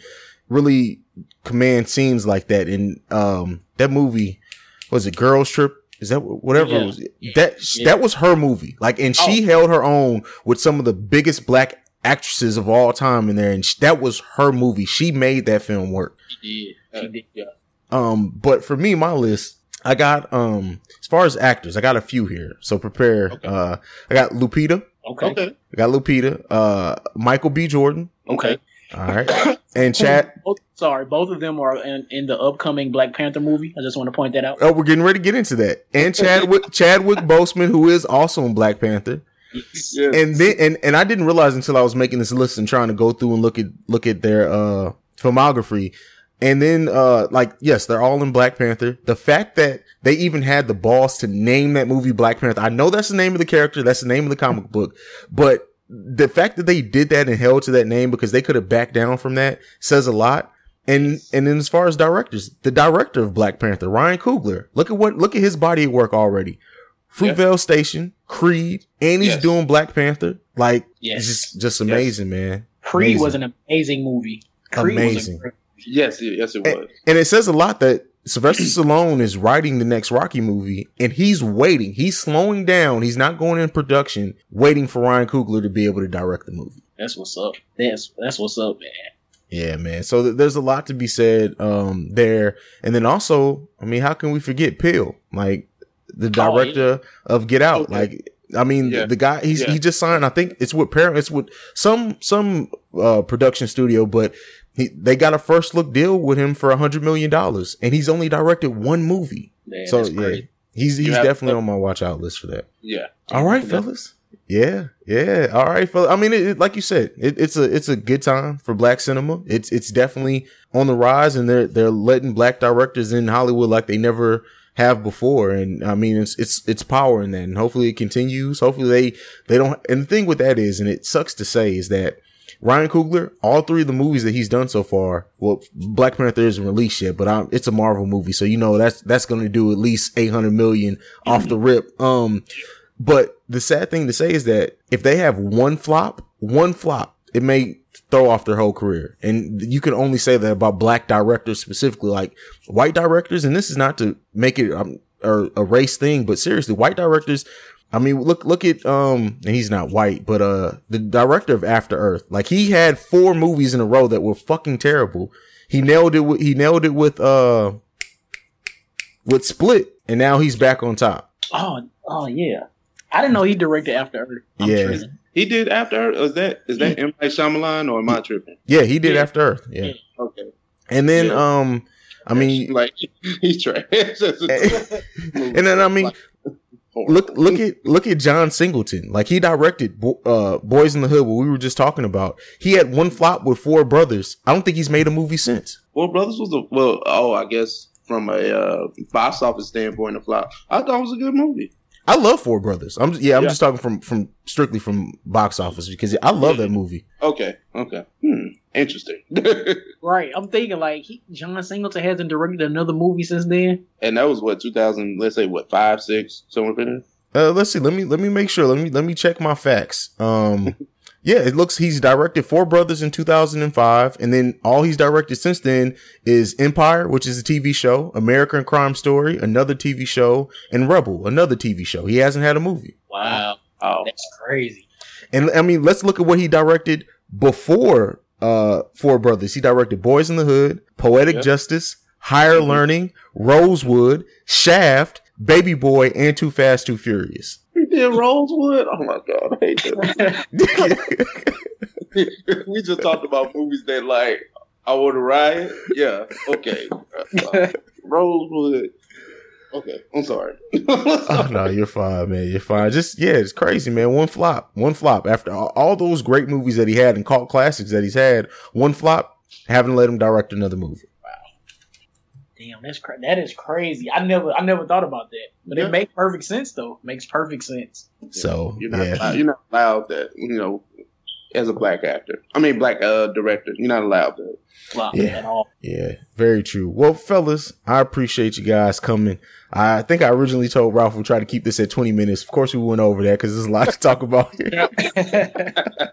really command scenes like that. And um, that movie was it Girls Trip? Is that whatever Yeah. it was? That Yeah. that was her movie. Like, and she held her own with some of the biggest black actresses of all time in there. And sh- that was her movie. She made that film work. She did. She did. Yeah. Um, but for me, my list, I got um as far as actors, I got a few here. So prepare. Uh, I got Lupita. Okay. Okay. I got Lupita. Uh, Michael B. Jordan. Okay. All right, and Chad. Both, sorry, both of them are in, in the upcoming Black Panther movie. I just want to point that out. Oh, we're getting ready to get into that. And Chadwick Chadwick Boseman, who is also in Black Panther. Yeah. And then and, and I didn't realize until I was making this list and trying to go through and look at look at their uh filmography. And then uh like yes, they're all in Black Panther. The fact that they even had the balls to name that movie Black Panther. I know that's the name of the character, that's the name of the comic book, but the fact that they did that and held to that name because they could have backed down from that says a lot. And and then as far as directors, the director of Black Panther, Ryan Coogler, look at what look at his body of work already. Fruitvale Station, Creed, and he's Yes. doing Black Panther. Like Yes. it's just just amazing, man. Creed Amazing. was an amazing movie. Creed Amazing. Was Yes, yes, it was. And it says a lot that Sylvester Stallone is writing the next Rocky movie and he's waiting. He's slowing down. He's not going in production, waiting for Ryan Coogler to be able to direct the movie. that's what's up. That's that's what's up, man. Yeah, man. So th- there's a lot to be said um there. And then also, I mean, how can we forget Peele? Like the Oh, director of Get Out. Okay. Like I mean, Yeah. the guy he's Yeah. he just signed. I think it's with Paramount. It's with some some uh production studio, but he, they got a first look deal with him for a hundred million dollars, and he's only directed one movie. Man, so yeah, he's he's have- definitely on my watch out list for that. Yeah. All right, fellas. Yeah, yeah. All right, fellas. I mean, it, it- like you said, it, it's a it's a good time for black cinema. It's it's definitely on the rise, and they're they're letting black directors in Hollywood like they never have before. And I mean, it's it's it's power in that, and hopefully it continues. Hopefully they they don't. And the thing with that is, and it sucks to say, is that. Ryan Coogler, all three of the movies that he's done so far, well, Black Panther isn't released yet, but i it's a Marvel movie, so you know that's that's going to do at least eight hundred million off the rip. Um, but the sad thing to say is that if they have one flop, one flop, it may throw off their whole career. And you can only say that about black directors specifically, like white directors. And this is not to make it um, a, a race thing, but seriously, white directors. I mean, look, look at, um, and he's not white, but, uh, the director of After Earth, like he had four movies in a row that were fucking terrible. He nailed it with, he nailed it with, uh, with Split, and now he's back on top. Oh, oh yeah. I didn't know he directed After Earth. I'm Yeah. tripping. He did after. Earth? Is that is that M Night Shyamalan or am I tripping? Yeah, he did Yeah. After Earth. Yeah. Okay. And then, Yeah. um, I mean, like he's trash. and then I mean, look, look at look at John Singleton. Like he directed Bo- uh, Boyz n the Hood, what we were just talking about. He had one flop with Four Brothers. I don't think he's made a movie since. Four Brothers was a well. Oh, I guess from a uh, box office standpoint, a flop. I thought it was a good movie. I love Four Brothers. I'm yeah, I'm Yeah. just talking from from strictly from box office because I love that movie. Okay. Okay. Hmm. Interesting. Right. I'm thinking like he, John Singleton hasn't directed another movie since then. and that was what 2000. Let's say what five, six, somewhere in there. Uh, let's see. Let me let me make sure. Let me let me check my facts. Um, yeah, it looks he's directed Four Brothers in 2005, and then all he's directed since then is Empire, which is a TV show, American Crime Story, another TV show, and Rebel, another TV show. He hasn't had a movie. Wow. Oh, That's crazy. And I mean, let's look at what he directed before uh Four Brothers. He directed Boyz n the Hood, Poetic Yep. Justice, Higher Learning, Rosewood, Shaft, Baby Boy, and Too Fast, Too Furious. he did Rosewood. Oh my god, I hate that. we just talked about movies that like I want to riot. Yeah. Okay. Uh, Rosewood. Okay. I'm sorry. oh no, you're fine, man. You're fine. Just yeah, it's crazy, man. One flop, one flop. After all, all those great movies that he had and cult classics that he's had, one flop. Haven't let him direct another movie. Damn, that's cra- that is crazy. I never I never thought about that, but Yeah. it makes perfect sense though. Makes perfect sense. So You're not. yeah, allowed, you're not allowed that. You know. as a black actor. I mean, black uh, director. You're not allowed to. Well, Yeah. at all. Yeah, very true. Well, fellas, I appreciate you guys coming. I think I originally told Ralph we'll try to keep this at 20 minutes. Of course, we went over that because there's a lot to talk about here.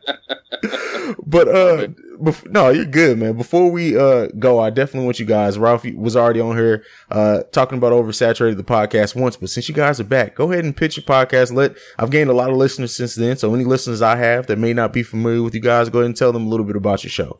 but uh, bef- no, you're good, man. Before we uh go, I definitely want you guys. Ralph was already on here uh talking about oversaturated the podcast once, but since you guys are back, go ahead and pitch your podcast. Let I've gained a lot of listeners since then, so any listeners I have that may not be familiar with you guys, go ahead and tell them a little bit about your show.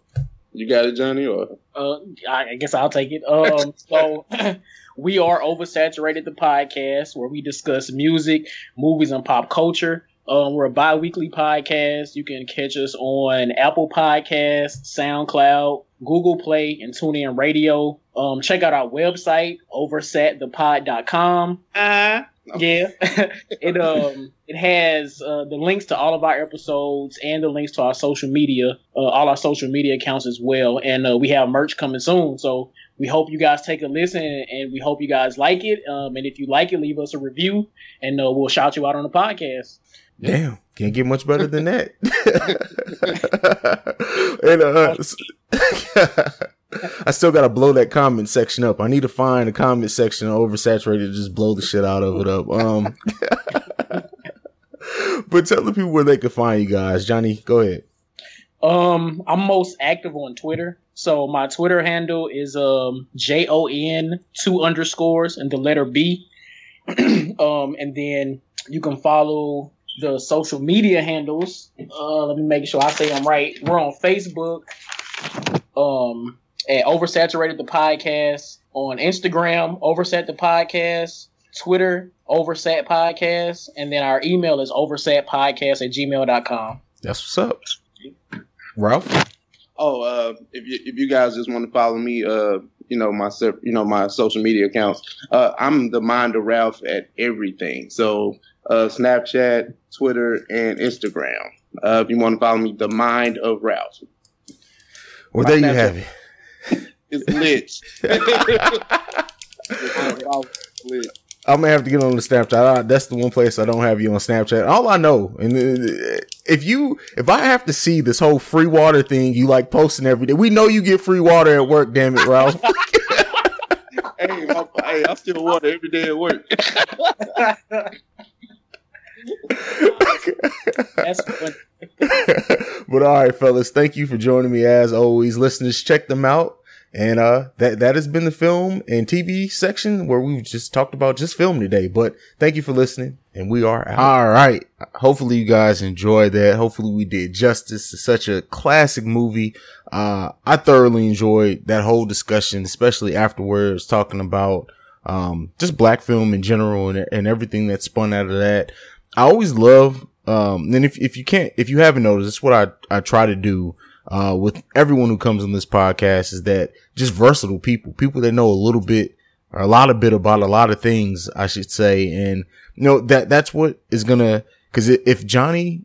You got it, Johnny, or Uh, I I guess I'll take it. Um, so we are oversaturated the podcast where we discuss music, movies, and pop culture. Um, we're a bi-weekly podcast. You can catch us on Apple Podcasts, SoundCloud, Google Play, and TuneIn Radio. Um, check out our website, oversatthepod.com. Uh, yeah, it um it has uh, the links to all of our episodes and the links to our social media, uh, all our social media accounts as well. And uh, we have merch coming soon, so we hope you guys take a listen and we hope you guys like it. Um, and if you like it, leave us a review and uh, we'll shout you out on the podcast. Damn, can't get much better than that. and uh, I still gotta blow that comment section up. I need to find a comment section oversaturated, just blow the shit out of it up. Um, but tell the people where they can find you guys. Johnny, go ahead. Um, I'm most active on Twitter. So my Twitter handle is um J O N two underscores and the letter B. um, and then you can follow the social media handles. Uh, let me make sure I say them right. We're on Facebook. Um, at Oversaturated the podcast on Instagram, Oversat the podcast, Twitter, Oversat podcast, and then our email is oversatpodcast at gmail.com. That's what's up. Ralph. Oh, uh, if you if you guys just want to follow me, uh, you know my you know my social media accounts. Uh, I'm the mind of Ralph at everything. So uh, Snapchat, Twitter, and Instagram. Uh, if you want to follow me, the mind of Ralph. Well, My there you Snapchat- have it. It's lit. Ralph lit. I'm gonna have to get on the Snapchat. I, that's the one place I don't have you on Snapchat. All I know, and uh, if you, if I have to see this whole free water thing you like posting every day, we know you get free water at work. Damn it, Ralph. hey, my, hey, I still water every day at work. That's fun. but all right, fellas, thank you for joining me as always. Listeners, check them out. And uh that that has been the film and TV section where we've just talked about just film today. But thank you for listening, and we are out. All right. Hopefully you guys enjoyed that. Hopefully we did justice to such a classic movie. Uh I thoroughly enjoyed that whole discussion, especially afterwards talking about um just black film in general and, and everything that spun out of that. I always love um and if if you can't if you haven't noticed, it's what I I try to do uh, with everyone who comes on this podcast is that just versatile people, people that know a little bit or a lot of bit about a lot of things, I should say. And you know, that, that's what is gonna, cause if Johnny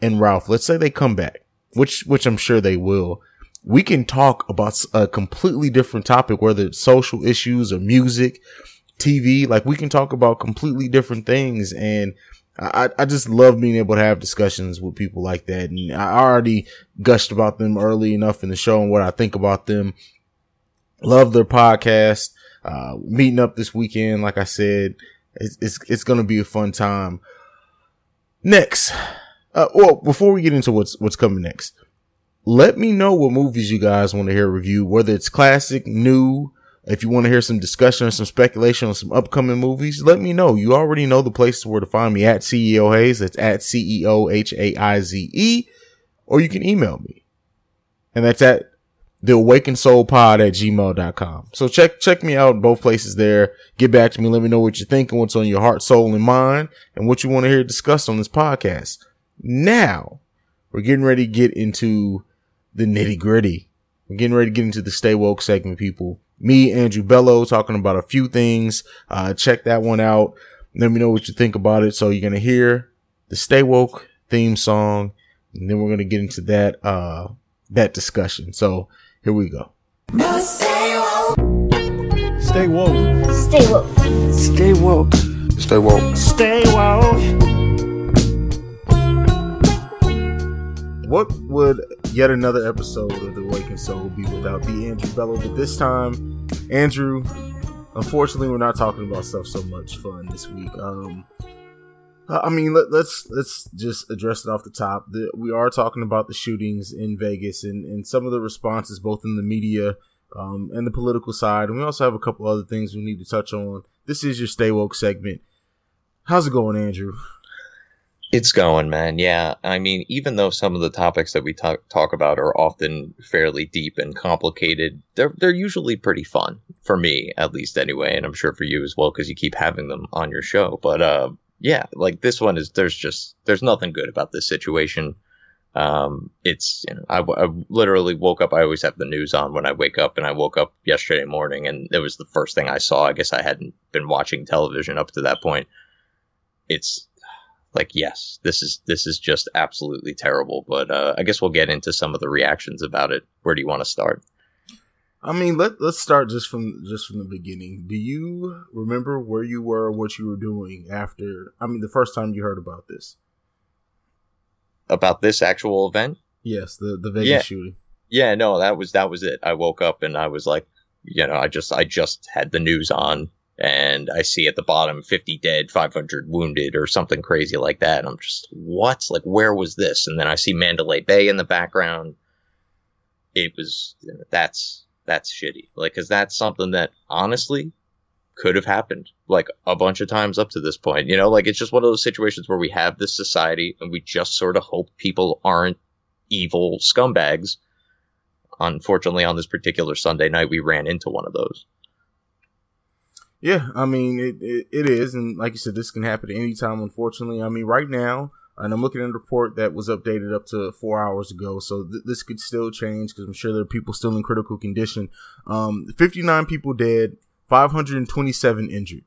and Ralph, let's say they come back, which, which I'm sure they will, we can talk about a completely different topic, whether it's social issues or music, TV, like we can talk about completely different things. And I, I just love being able to have discussions with people like that. And I already gushed about them early enough in the show and what I think about them. Love their podcast. Uh, meeting up this weekend, like I said, it's, it's, it's going to be a fun time. Next. Uh, well, before we get into what's, what's coming next, let me know what movies you guys want to hear review, whether it's classic, new, if you want to hear some discussion or some speculation on some upcoming movies, let me know. You already know the places where to find me at CEO Haize. That's at CEO H A I Z E. Or you can email me. And that's at the awakened soul pod at gmail.com. So check, check me out both places there. Get back to me. Let me know what you're thinking, what's on your heart, soul, and mind, and what you want to hear discussed on this podcast. Now, we're getting ready to get into the nitty gritty. We're getting ready to get into the stay woke segment, people me, Andrew Bello, talking about a few things. Uh, check that one out. Let me know what you think about it. So you're going to hear the Stay Woke theme song, and then we're going to get into that, uh, that discussion. So here we go. Stay woke. Stay woke. Stay woke. Stay woke. Stay woke. Stay woke. What would yet another episode of The Awakened Soul be without the Andrew Bello? But this time, Andrew, unfortunately, we're not talking about stuff so much fun this week. Um, I mean, let, us let's, let's just address it off the top. The, we are talking about the shootings in Vegas and, and some of the responses, both in the media um, and the political side, and we also have a couple other things we need to touch on. This is your Stay Woke segment. How's it going, Andrew? It's going, man. Yeah. I mean, even though some of the topics that we talk, talk about are often fairly deep and complicated, they're, they're usually pretty fun for me, at least anyway. And I'm sure for you as well, because you keep having them on your show. But, uh, yeah, like this one is, there's just, there's nothing good about this situation. Um, it's, you know, I, I literally woke up. I always have the news on when I wake up and I woke up yesterday morning and it was the first thing I saw. I guess I hadn't been watching television up to that point. It's, like yes this is this is just absolutely terrible but uh, i guess we'll get into some of the reactions about it. Where do you want to start? I mean let, let's start just from just from the beginning. Do you remember where you were what you were doing after i mean the first time you heard about this? About this actual event? Yes the the vegas yeah. shooting. Yeah no that was that was it. I woke up and i was like you know i just i just had the news on and I see at the bottom 50 dead, 500 wounded, or something crazy like that. And I'm just, what? Like, where was this? And then I see Mandalay Bay in the background. It was, that's, that's shitty. Like, cause that's something that honestly could have happened like a bunch of times up to this point. You know, like it's just one of those situations where we have this society and we just sort of hope people aren't evil scumbags. Unfortunately, on this particular Sunday night, we ran into one of those. Yeah, I mean it, it, it is, and like you said, this can happen at any time. Unfortunately, I mean right now, and I'm looking at a report that was updated up to four hours ago, so th- this could still change because I'm sure there are people still in critical condition. Um, 59 people dead, 527 injured.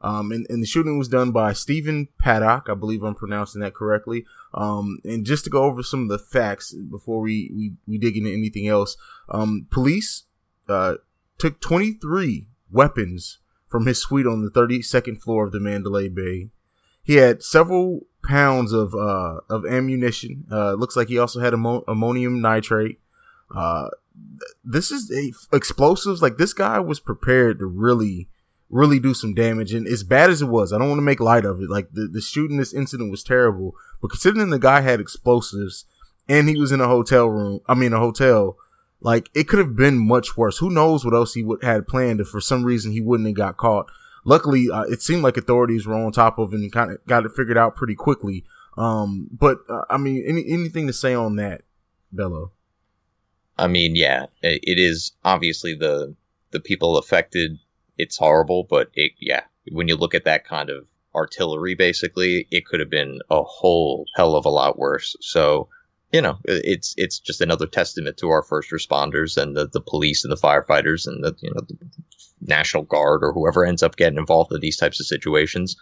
Um, and, and the shooting was done by Stephen Paddock. I believe I'm pronouncing that correctly. Um, and just to go over some of the facts before we, we, we dig into anything else, um, police, uh, took 23 weapons from his suite on the 32nd floor of the Mandalay Bay. He had several pounds of uh, of ammunition. Uh, looks like he also had ammo- ammonium nitrate. Uh, this is a, explosives. Like this guy was prepared to really, really do some damage. And as bad as it was, I don't want to make light of it. Like the, the shooting this incident was terrible. But considering the guy had explosives and he was in a hotel room, I mean a hotel, like it could have been much worse. Who knows what else he would had planned if for some reason he wouldn't have got caught. Luckily, uh, it seemed like authorities were on top of and kind of got it figured out pretty quickly. Um, but uh, I mean, any, anything to say on that, Bello? I mean, yeah, it is obviously the the people affected. It's horrible, but it, yeah, when you look at that kind of artillery, basically, it could have been a whole hell of a lot worse. So you know, it's it's just another testament to our first responders and the, the police and the firefighters and the you know the National Guard or whoever ends up getting involved in these types of situations.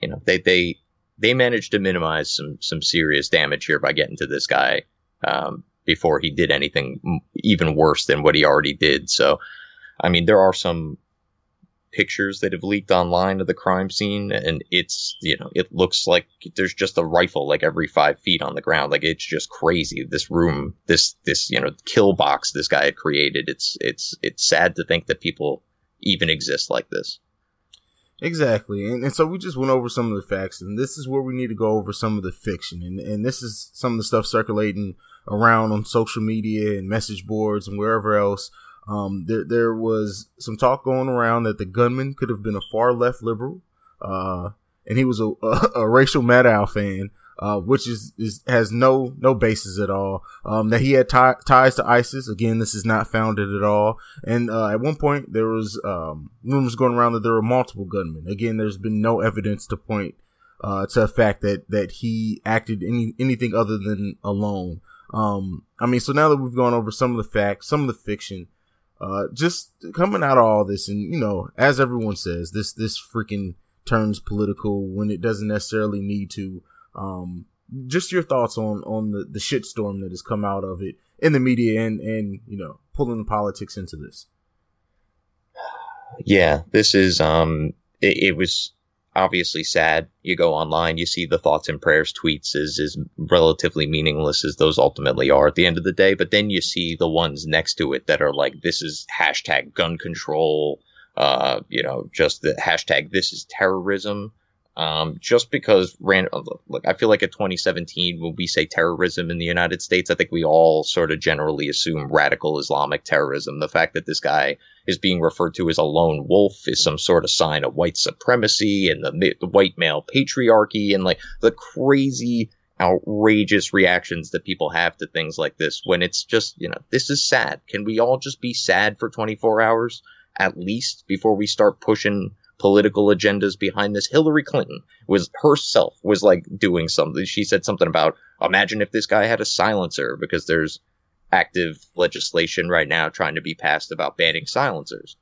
You know, they they they managed to minimize some some serious damage here by getting to this guy um, before he did anything even worse than what he already did. So, I mean, there are some pictures that have leaked online of the crime scene and it's you know it looks like there's just a rifle like every five feet on the ground. Like it's just crazy. This room this this you know kill box this guy had created it's it's it's sad to think that people even exist like this. Exactly. And, and so we just went over some of the facts and this is where we need to go over some of the fiction. And and this is some of the stuff circulating around on social media and message boards and wherever else um, there, there was some talk going around that the gunman could have been a far left liberal, uh, and he was a, a, a Rachel Maddow fan, uh, which is, is, has no, no basis at all. Um, that he had ties to ISIS. Again, this is not founded at all. And, uh, at one point there was, um, rumors going around that there were multiple gunmen. Again, there's been no evidence to point, uh, to the fact that, that he acted any, anything other than alone. Um, I mean, so now that we've gone over some of the facts, some of the fiction, uh, just coming out of all this, and you know, as everyone says, this this freaking turns political when it doesn't necessarily need to. Um, just your thoughts on on the the shitstorm that has come out of it in the media and and you know pulling the politics into this. Yeah, this is um, it, it was. Obviously sad. You go online, you see the thoughts and prayers tweets is is relatively meaningless as those ultimately are at the end of the day. But then you see the ones next to it that are like, this is hashtag gun control, uh, you know, just the hashtag this is terrorism. Um, just because ran, look, I feel like in 2017, when we say terrorism in the United States, I think we all sort of generally assume radical Islamic terrorism. The fact that this guy is being referred to as a lone wolf is some sort of sign of white supremacy and the, the white male patriarchy and like the crazy, outrageous reactions that people have to things like this when it's just, you know, this is sad. Can we all just be sad for 24 hours at least before we start pushing political agendas behind this. Hillary Clinton was herself was like doing something. She said something about imagine if this guy had a silencer because there's active legislation right now trying to be passed about banning silencers.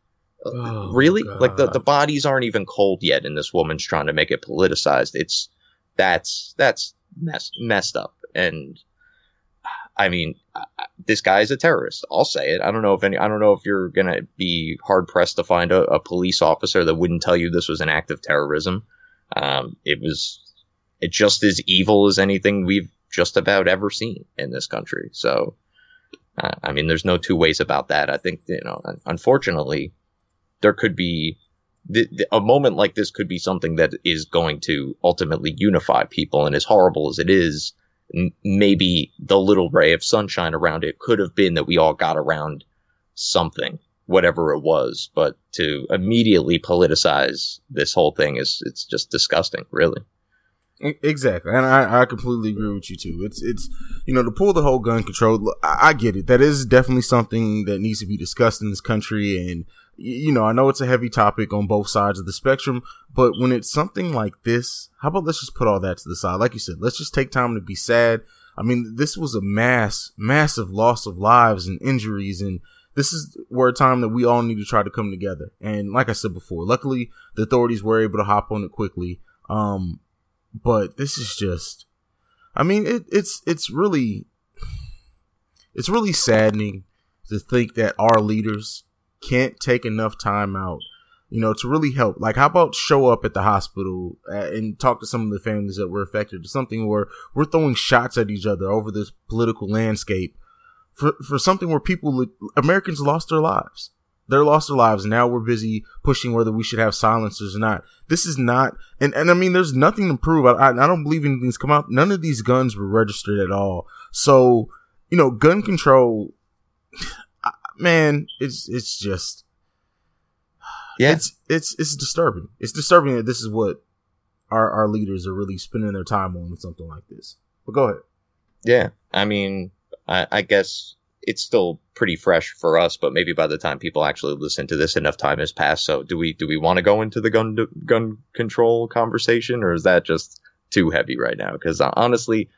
Uh, oh, really? God. Like the, the bodies aren't even cold yet and this woman's trying to make it politicized. It's that's that's mess, messed up and I mean, this guy is a terrorist. I'll say it. I don't know if any. I don't know if you're gonna be hard pressed to find a, a, police officer that wouldn't tell you this was an act of terrorism. Um, it was it just as evil as anything we've just about ever seen in this country. So, uh, I mean, there's no two ways about that. I think you know, unfortunately, there could be the, the, a moment like this could be something that is going to ultimately unify people. And as horrible as it is maybe the little ray of sunshine around it could have been that we all got around something, whatever it was. But to immediately politicize this whole thing is it's just disgusting, really. Exactly, and I, I completely agree with you too. It's it's you know to pull the whole gun control. I, I get it. That is definitely something that needs to be discussed in this country, and you know, I know it's a heavy topic on both sides of the spectrum, but when it's something like this, how about let's just put all that to the side? Like you said, let's just take time to be sad. I mean, this was a mass, massive loss of lives and injuries, and this is where a time that we all need to try to come together. And like I said before, luckily the authorities were able to hop on it quickly. Um, but this is just, I mean, it, it's it's really, it's really saddening to think that our leaders can't take enough time out, you know, to really help. Like, how about show up at the hospital uh, and talk to some of the families that were affected or something where we're throwing shots at each other over this political landscape for, for something where people, Americans lost their lives. They're lost their lives. Now we're busy pushing whether we should have silencers or not. This is not, and, and I mean, there's nothing to prove. I, I don't believe anything's come out. None of these guns were registered at all. So, you know, gun control, man, it's it's just yeah, it's it's it's disturbing. It's disturbing that this is what our our leaders are really spending their time on with something like this. But go ahead. Yeah, I mean, I, I guess it's still pretty fresh for us, but maybe by the time people actually listen to this, enough time has passed. So, do we do we want to go into the gun gun control conversation, or is that just too heavy right now? Because uh, honestly,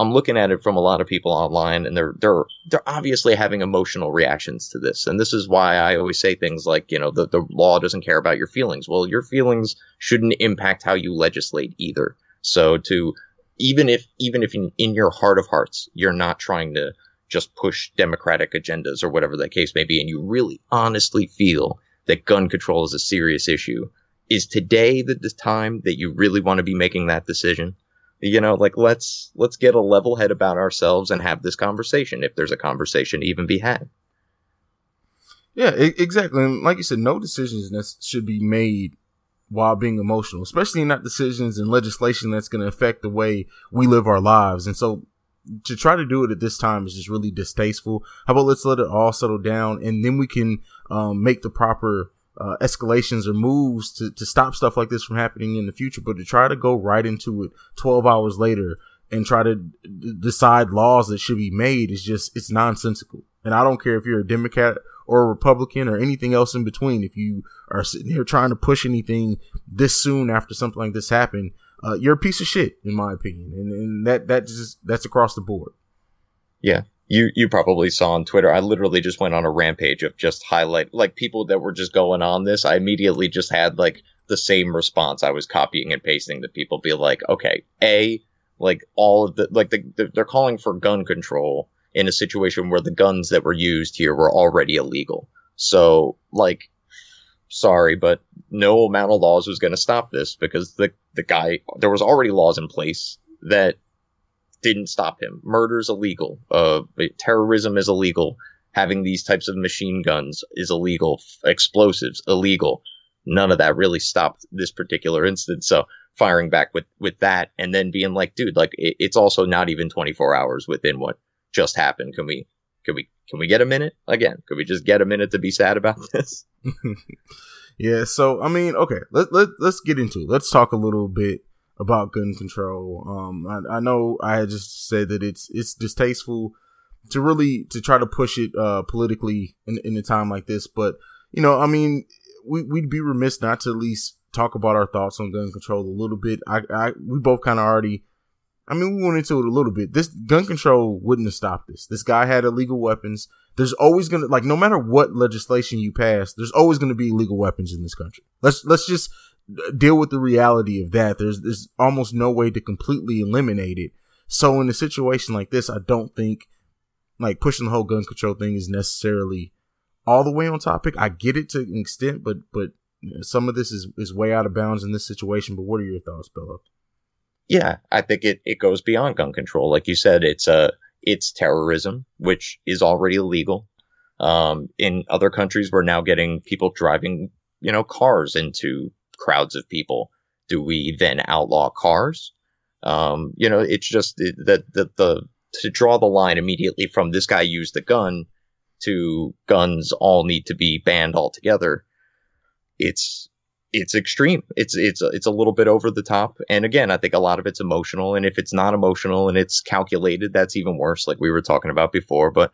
I'm looking at it from a lot of people online, and they're they're they're obviously having emotional reactions to this, and this is why I always say things like, you know, the the law doesn't care about your feelings. Well, your feelings shouldn't impact how you legislate either. So to even if even if in, in your heart of hearts you're not trying to just push democratic agendas or whatever the case may be, and you really honestly feel that gun control is a serious issue, is today the, the time that you really want to be making that decision? You know like let's let's get a level head about ourselves and have this conversation if there's a conversation even be had. Yeah exactly. And like you said no decisions should be made while being emotional especially not decisions and legislation that's going to affect the way we live our lives. And so to try to do it at this time is just really distasteful. How about let's let it all settle down and then we can um, make the proper uh, escalations or moves to, to stop stuff like this from happening in the future, but to try to go right into it 12 hours later and try to d- decide laws that should be made is just, it's nonsensical. And I don't care if you're a Democrat or a Republican or anything else in between. If you are sitting here trying to push anything this soon after something like this happened, uh, you're a piece of shit, in my opinion. And, and that, that just, that's across the board. Yeah you you probably saw on Twitter. I literally just went on a rampage of just highlight like people that were just going on this. I immediately just had like the same response. I was copying and pasting that people be like, okay, a like all of the like the, the, they're calling for gun control in a situation where the guns that were used here were already illegal. So like sorry, but no amount of laws was going to stop this because the the guy there was already laws in place that didn't stop him. Murder's illegal. Uh, terrorism is illegal. Having these types of machine guns is illegal. Explosives illegal. None of that really stopped this particular instance. So firing back with with that, and then being like, dude, like it, it's also not even 24 hours within what just happened. Can we? Can we? Can we get a minute again? Could we just get a minute to be sad about this? yeah. So I mean, okay. Let let let's get into it. Let's talk a little bit about gun control. Um, I, I know I had just said that it's it's distasteful to really to try to push it uh politically in in a time like this, but you know, I mean, we we'd be remiss not to at least talk about our thoughts on gun control a little bit. I, I we both kind of already. I mean, we went into it a little bit. This gun control wouldn't have stopped this. This guy had illegal weapons. There's always gonna like no matter what legislation you pass, there's always gonna be illegal weapons in this country. Let's let's just deal with the reality of that. There's there's almost no way to completely eliminate it. So in a situation like this, I don't think like pushing the whole gun control thing is necessarily all the way on topic. I get it to an extent, but but some of this is is way out of bounds in this situation. But what are your thoughts, Bello? Yeah, I think it, it goes beyond gun control. Like you said, it's a uh, it's terrorism, which is already illegal. Um, in other countries, we're now getting people driving, you know, cars into crowds of people. Do we then outlaw cars? Um, you know, it's just that the, the, the to draw the line immediately from this guy used the gun to guns all need to be banned altogether. It's it's extreme. It's it's it's a little bit over the top. And again, I think a lot of it's emotional. And if it's not emotional and it's calculated, that's even worse. Like we were talking about before. But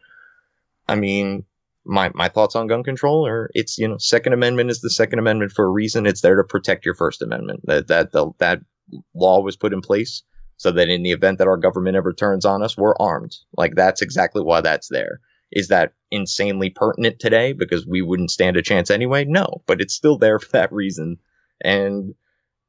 I mean, my my thoughts on gun control are it's you know Second Amendment is the Second Amendment for a reason. It's there to protect your First Amendment. That that the, that law was put in place so that in the event that our government ever turns on us, we're armed. Like that's exactly why that's there. Is that insanely pertinent today because we wouldn't stand a chance anyway? No, but it's still there for that reason. And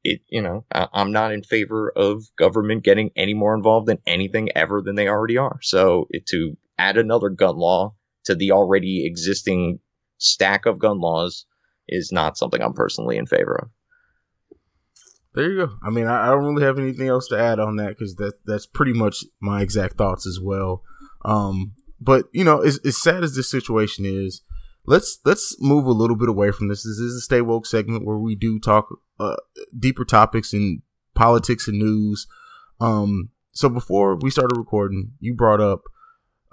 it, you know, I, I'm not in favor of government getting any more involved in anything ever than they already are. So it, to add another gun law to the already existing stack of gun laws is not something I'm personally in favor of. There you go. I mean, I, I don't really have anything else to add on that because that that's pretty much my exact thoughts as well. Um, but you know, as, as sad as this situation is, let's let's move a little bit away from this. This is a stay woke segment where we do talk uh, deeper topics in politics and news. Um, so before we started recording, you brought up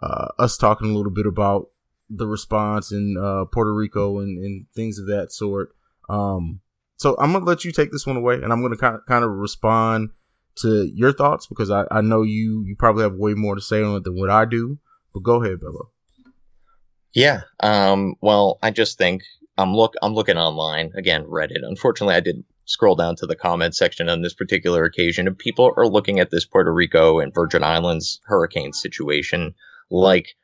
uh, us talking a little bit about the response in uh, Puerto Rico and, and, things of that sort. Um, so I'm gonna let you take this one away, and I'm gonna kind of, kind of respond to your thoughts because I, I know you you probably have way more to say on it than what I do. But go ahead, Bello. Yeah. Um. Well, I just think I'm look I'm looking online again Reddit. Unfortunately, I didn't scroll down to the comment section on this particular occasion, and people are looking at this Puerto Rico and Virgin Islands hurricane situation like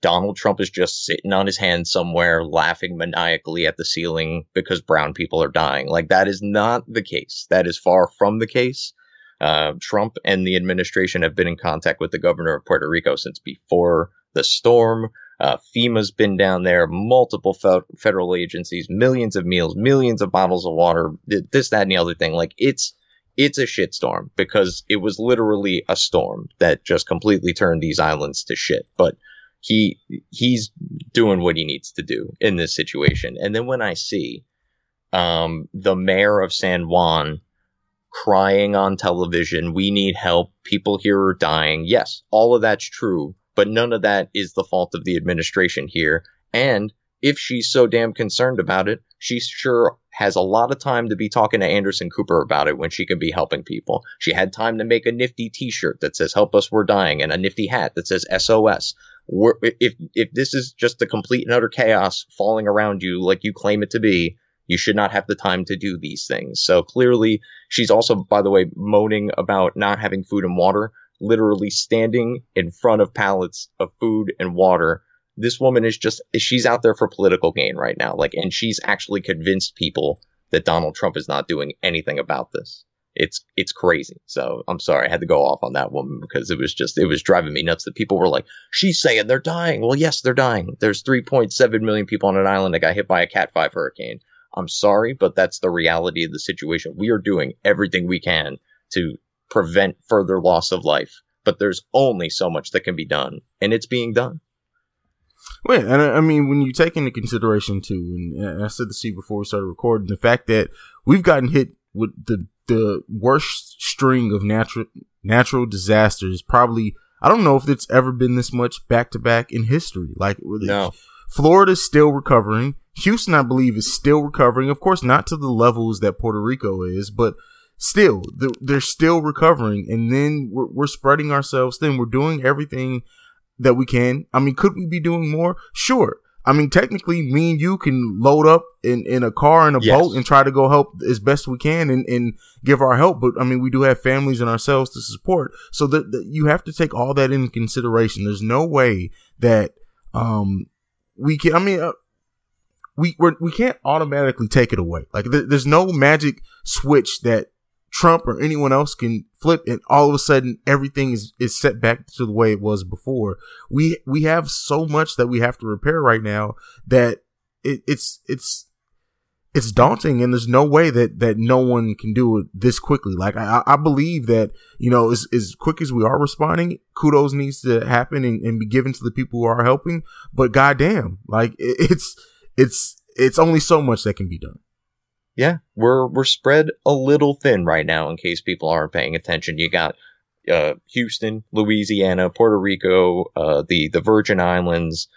Donald Trump is just sitting on his hands somewhere laughing maniacally at the ceiling because brown people are dying. Like that is not the case. That is far from the case. Uh, Trump and the administration have been in contact with the governor of Puerto Rico since before the storm. Uh, FEMA's been down there, multiple fe- federal agencies, millions of meals, millions of bottles of water, this, that, and the other thing. Like it's it's a shitstorm because it was literally a storm that just completely turned these islands to shit. But he he's doing what he needs to do in this situation. And then when I see um, the mayor of San Juan crying on television, we need help, people here are dying. Yes, all of that's true, but none of that is the fault of the administration here. And if she's so damn concerned about it, she sure has a lot of time to be talking to Anderson Cooper about it when she can be helping people. She had time to make a nifty t-shirt that says help us we're dying and a nifty hat that says SOS. We're, if if this is just the complete and utter chaos falling around you like you claim it to be, you should not have the time to do these things. So clearly she's also by the way moaning about not having food and water, literally standing in front of pallets of food and water this woman is just she's out there for political gain right now like and she's actually convinced people that Donald Trump is not doing anything about this. It's it's crazy. So i'm sorry i had to go off on that woman because it was just it was driving me nuts that people were like she's saying they're dying. Well yes they're dying. There's 3.7 million people on an island that got hit by a cat 5 hurricane. I'm sorry, but that's the reality of the situation. We are doing everything we can to prevent further loss of life, but there's only so much that can be done, and it's being done. Well, and I, I mean, when you take into consideration too, and I said this to you before we started recording, the fact that we've gotten hit with the the worst string of natural natural disasters, probably I don't know if it's ever been this much back to back in history. Like, no. Florida's still recovering. Houston, I believe, is still recovering. Of course, not to the levels that Puerto Rico is, but still, they're still recovering. And then we're, we're spreading ourselves thin. We're doing everything that we can. I mean, could we be doing more? Sure. I mean, technically, me and you can load up in, in a car and a yes. boat and try to go help as best we can and, and give our help. But I mean, we do have families and ourselves to support. So that, that you have to take all that in consideration. There's no way that, um, we can, I mean, uh, we, we're, we can't automatically take it away. Like th- there's no magic switch that Trump or anyone else can flip and all of a sudden everything is, is set back to the way it was before. We, we have so much that we have to repair right now that it, it's, it's, it's daunting and there's no way that, that no one can do it this quickly. Like I, I believe that, you know, as, as quick as we are responding, kudos needs to happen and, and be given to the people who are helping. But goddamn, like it's, it's, it's only so much that can be done yeah, we're we're spread a little thin right now. In case people aren't paying attention, you got uh, Houston, Louisiana, Puerto Rico, uh, the the Virgin Islands,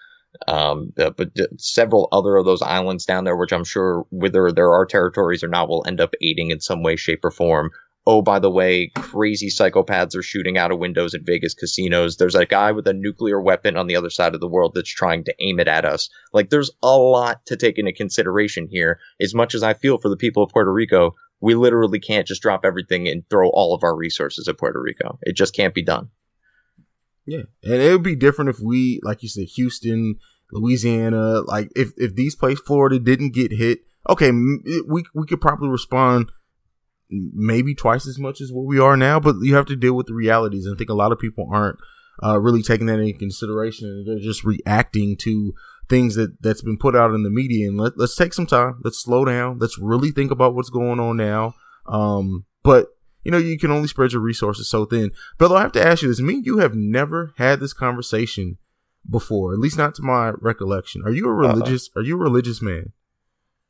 um, but several other of those islands down there, which I'm sure whether there are territories or not, will end up aiding in some way, shape, or form oh, by the way, crazy psychopaths are shooting out of windows at Vegas casinos. There's a guy with a nuclear weapon on the other side of the world that's trying to aim it at us. Like, there's a lot to take into consideration here. As much as I feel for the people of Puerto Rico, we literally can't just drop everything and throw all of our resources at Puerto Rico. It just can't be done. Yeah. And it would be different if we, like you said, Houston, Louisiana, like if, if these places, Florida didn't get hit, okay, we, we could probably respond maybe twice as much as what we are now, but you have to deal with the realities. And I think a lot of people aren't uh, really taking that into consideration. They're just reacting to things that that's been put out in the media. And let, let's take some time. Let's slow down. Let's really think about what's going on now. Um, but you know, you can only spread your resources so thin. But I have to ask you this: me, you have never had this conversation before, at least not to my recollection. Are you a religious? Uh-oh. Are you a religious man?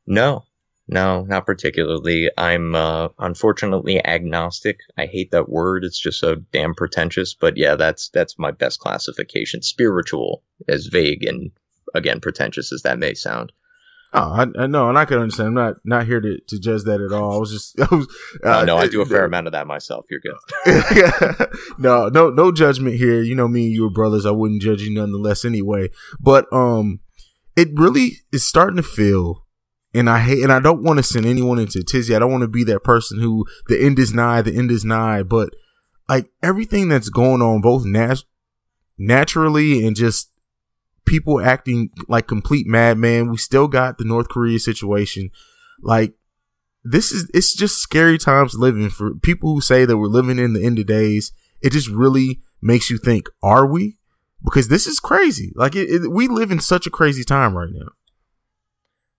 No, no, not particularly. I'm uh, unfortunately agnostic. I hate that word. It's just so damn pretentious. But yeah, that's that's my best classification. Spiritual, as vague and again pretentious as that may sound. Oh, I, I know, and I can understand. I'm not not here to, to judge that at all. I was just, I was, uh, oh, no, I do a fair uh, amount of that myself. You're good. no, no, no judgment here. You know, me and you are brothers. I wouldn't judge you nonetheless anyway. But um, it really is starting to feel and I hate, and I don't want to send anyone into tizzy. I don't want to be that person who the end is nigh, the end is nigh. But like everything that's going on, both nat- naturally and just people acting like complete madman. We still got the North Korea situation. Like this is, it's just scary times living for people who say that we're living in the end of days. It just really makes you think, are we? Because this is crazy. Like it, it, we live in such a crazy time right now.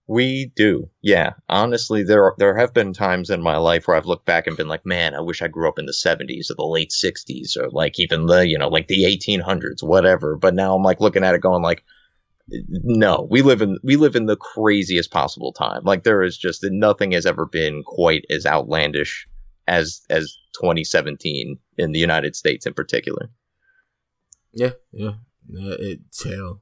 We do, yeah. Honestly, there there have been times in my life where I've looked back and been like, man, I wish I grew up in the '70s or the late '60s or like even the you know like the 1800s, whatever. But now I'm like looking at it, going like, no, we live in we live in the craziest possible time. Like there is just nothing has ever been quite as outlandish as as 2017 in the United States in particular. Yeah, yeah, yeah it's hell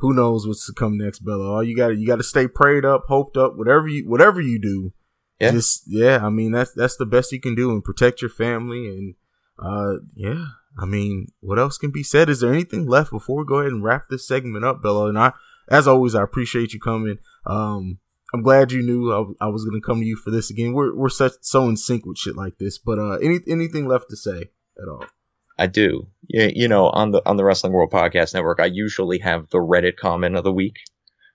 who knows what's to come next, Bello. All you got you got to stay prayed up, hoped up, whatever you whatever you do. Yeah. Just yeah, I mean that's that's the best you can do and protect your family and uh yeah. I mean, what else can be said? Is there anything left before we go ahead and wrap this segment up, Bello? And I, as always, I appreciate you coming. Um, I'm glad you knew I, I was going to come to you for this again. We're we're such so in sync with shit like this. But uh, any anything left to say at all? I do. You, know, on the on the Wrestling World Podcast Network, I usually have the Reddit comment of the week.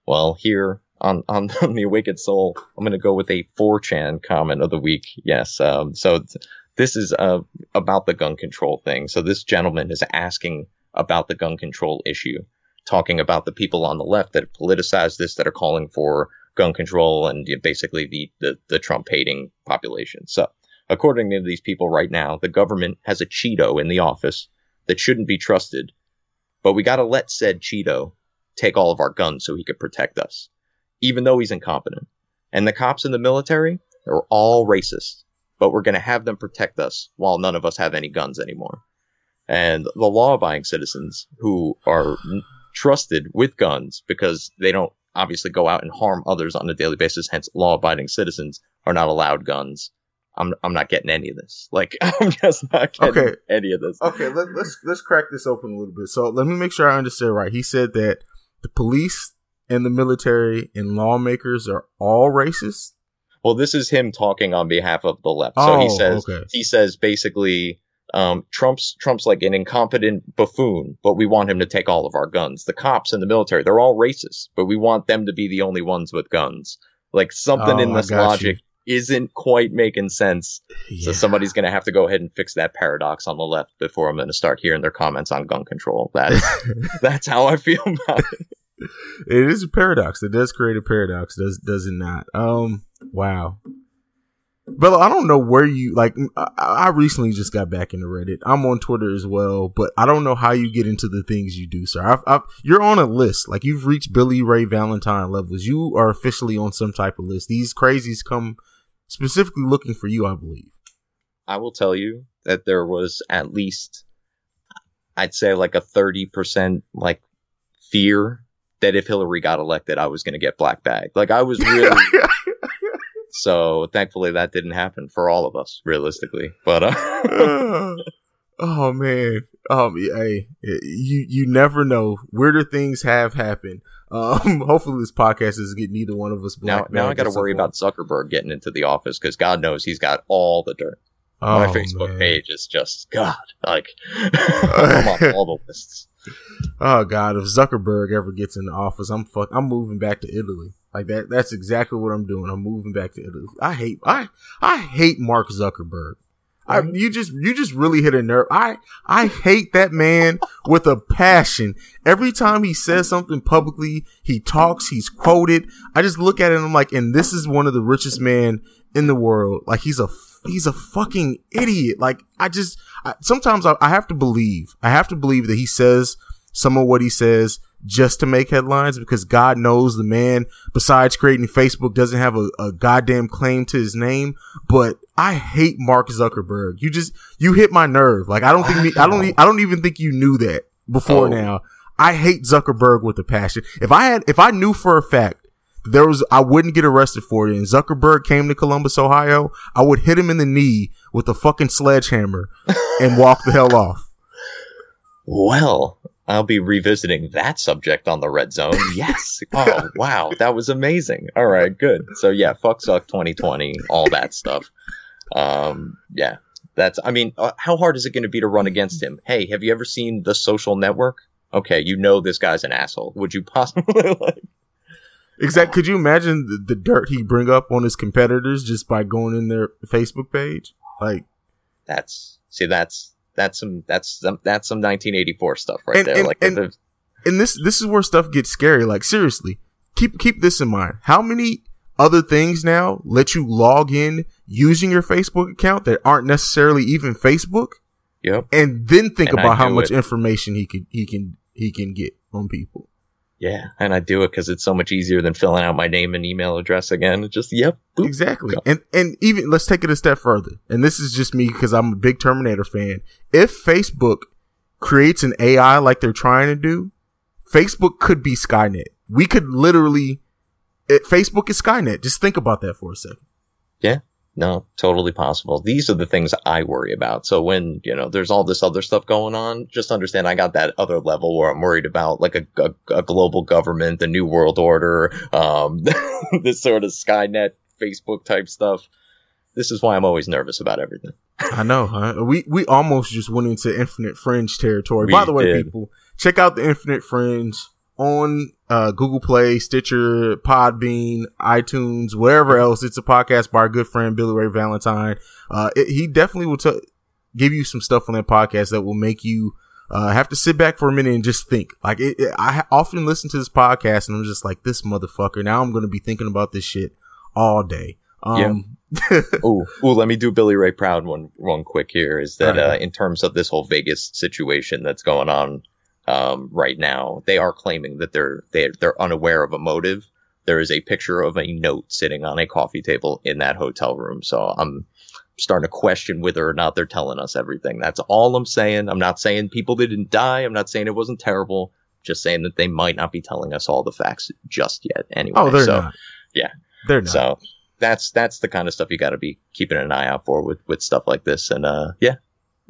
Well, here on on, on the Awakened Soul, I'm going to go with a 4chan comment of the week. Yes. Um, so th- this is uh, about the gun control thing. So this gentleman is asking about the gun control issue, talking about the people on the left that have politicized this, that are calling for gun control and basically the, the, the Trump hating population. So, according to these people right now, the government has a Cheeto in the office that shouldn't be trusted, but we got to let said Cheeto take all of our guns so he could protect us, even though he's incompetent. And the cops in the military, they're all racist, but we're going to have them protect us while none of us have any guns anymore. And the law abiding citizens who are trusted with guns because they don't obviously go out and harm others on a daily basis, hence law abiding citizens are not allowed guns. I'm I'm not getting any of this. Like I'm just not getting Okay. any of this. Okay, let, let's let's crack this open a little bit. So let me make sure I understand right. He said that the police and the military and lawmakers are all racist. Well, this is him talking on behalf of the left. So he Oh, says okay. he says basically um, Trump's Trump's like an incompetent buffoon, but we want him to take all of our guns. The cops and the military, they're all racist, but we want them to be the only ones with guns. Like something Oh, in this logic isn't quite making sense. So somebody's going to have to go ahead and fix that paradox on the left before I'm going to start hearing their comments on gun control. That's that's how I feel about it. it is a paradox. It does create a paradox, does does it not? Um, wow. But I don't know where you like. I, I recently just got back into Reddit. I'm on Twitter as well, but I don't know how you get into the things you do, sir. I've, I've, you're on a list. Like you've reached Billy Ray Valentine levels. You are officially on some type of list. These crazies come specifically looking for you, I believe. I will tell you that there was at least, I'd say like a 30% like fear that if Hillary got elected, I was going to get black bag. Like I was really, so thankfully that didn't happen for all of us realistically. But, uh, oh man, um, hey, you you never know. Weirder things have happened. Um, hopefully this podcast is getting neither one of us. now, now I got to worry about Zuckerberg getting into the office because God knows he's got all the dirt. My Oh, Facebook man. page is just God, like I'm on all the lists. Oh god, if Zuckerberg ever gets in the office, I'm fuck. I'm moving back to Italy. Like that. That's exactly what I'm doing. I'm moving back to Italy. I hate. I I hate Mark Zuckerberg. I, mm-hmm. you just you just really hit a nerve. I I hate that man with a passion. Every time he says something publicly, he talks, he's quoted. I just look at it and I'm like, and this is one of the richest men in the world. Like he's a he's a fucking idiot. Like I just I, sometimes I, I have to believe. I have to believe that he says some of what he says just to make headlines because God knows the man, besides creating Facebook, doesn't have a, a goddamn claim to his name. But I hate Mark Zuckerberg. You just you hit my nerve. Like I don't think me, I don't I don't even think you knew that before Oh. now. I hate Zuckerberg with a passion. If I had if I knew for a fact that there was I wouldn't get arrested for it and Zuckerberg came to Columbus, Ohio, I would hit him in the knee with a fucking sledgehammer and walk the hell off. Well, I'll be revisiting that subject on the red zone. Yes. Oh, wow. That was amazing. All right, good. So yeah, fuck Zuck 2020, all that stuff. Um, yeah. That's, I mean, uh, how hard is it going to be to run against him? Hey, have you ever seen The Social Network? Okay, you know this guy's an asshole. Would you possibly like, Exact. Could you imagine the, the dirt he bring up on his competitors just by going in their Facebook page? Like, that's, see, that's, that's some, that's some, that's some 1984 stuff right And- there. and- like, and- the- and this this is where stuff gets scary. Like seriously, keep keep this in mind. How many other things now let you log in using your Facebook account that aren't necessarily even Facebook, yep. and then think And about how much it. information he can he can he can get on people. Yeah. And I do it because it's so much easier than filling out my name and email address again. It's just, yep. boop. Exactly. And and even let's take it a step further. And this is just me because I'm a big Terminator fan. If Facebook creates an AI like they're trying to do, Facebook could be Skynet. We could literally it, Facebook is Skynet. Just think about that for a second. No, totally possible. These are the things I worry about. So when, you know, there's all this other stuff going on, just understand I got that other level where I'm worried about like a, a, a global government, the new world order, um, this sort of Skynet, Facebook type stuff. This is why I'm always nervous about everything. I know, huh? We we almost just went into Infinite Fringe territory. We By the way, did. people, check out the Infinite Fringe on uh, Google Play, Stitcher, Podbean, iTunes, wherever else. It's a podcast by our good friend Billy Ray Valentine. Uh, it, he definitely will t- give you some stuff on that podcast that will make you uh, have to sit back for a minute and just think. Like it, it, I often listen to this podcast and I'm just like, this motherfucker. Now I'm going to be thinking about this shit all day. Um, yeah. oh, let me do Billy Ray Proud one one quick here. Is that right. uh, in terms of this whole Vegas situation that's going on um, right now, they are claiming that they're they they're unaware of a motive. There is a picture of a note sitting on a coffee table in that hotel room. So I'm starting to question whether or not they're telling us everything. That's all I'm saying. I'm not saying people didn't die. I'm not saying it wasn't terrible. Just saying that they might not be telling us all the facts just yet. Anyway, oh, they're so, not. Yeah, they're not. So that's that's the kind of stuff you got to be keeping an eye out for with with stuff like this. And uh, yeah,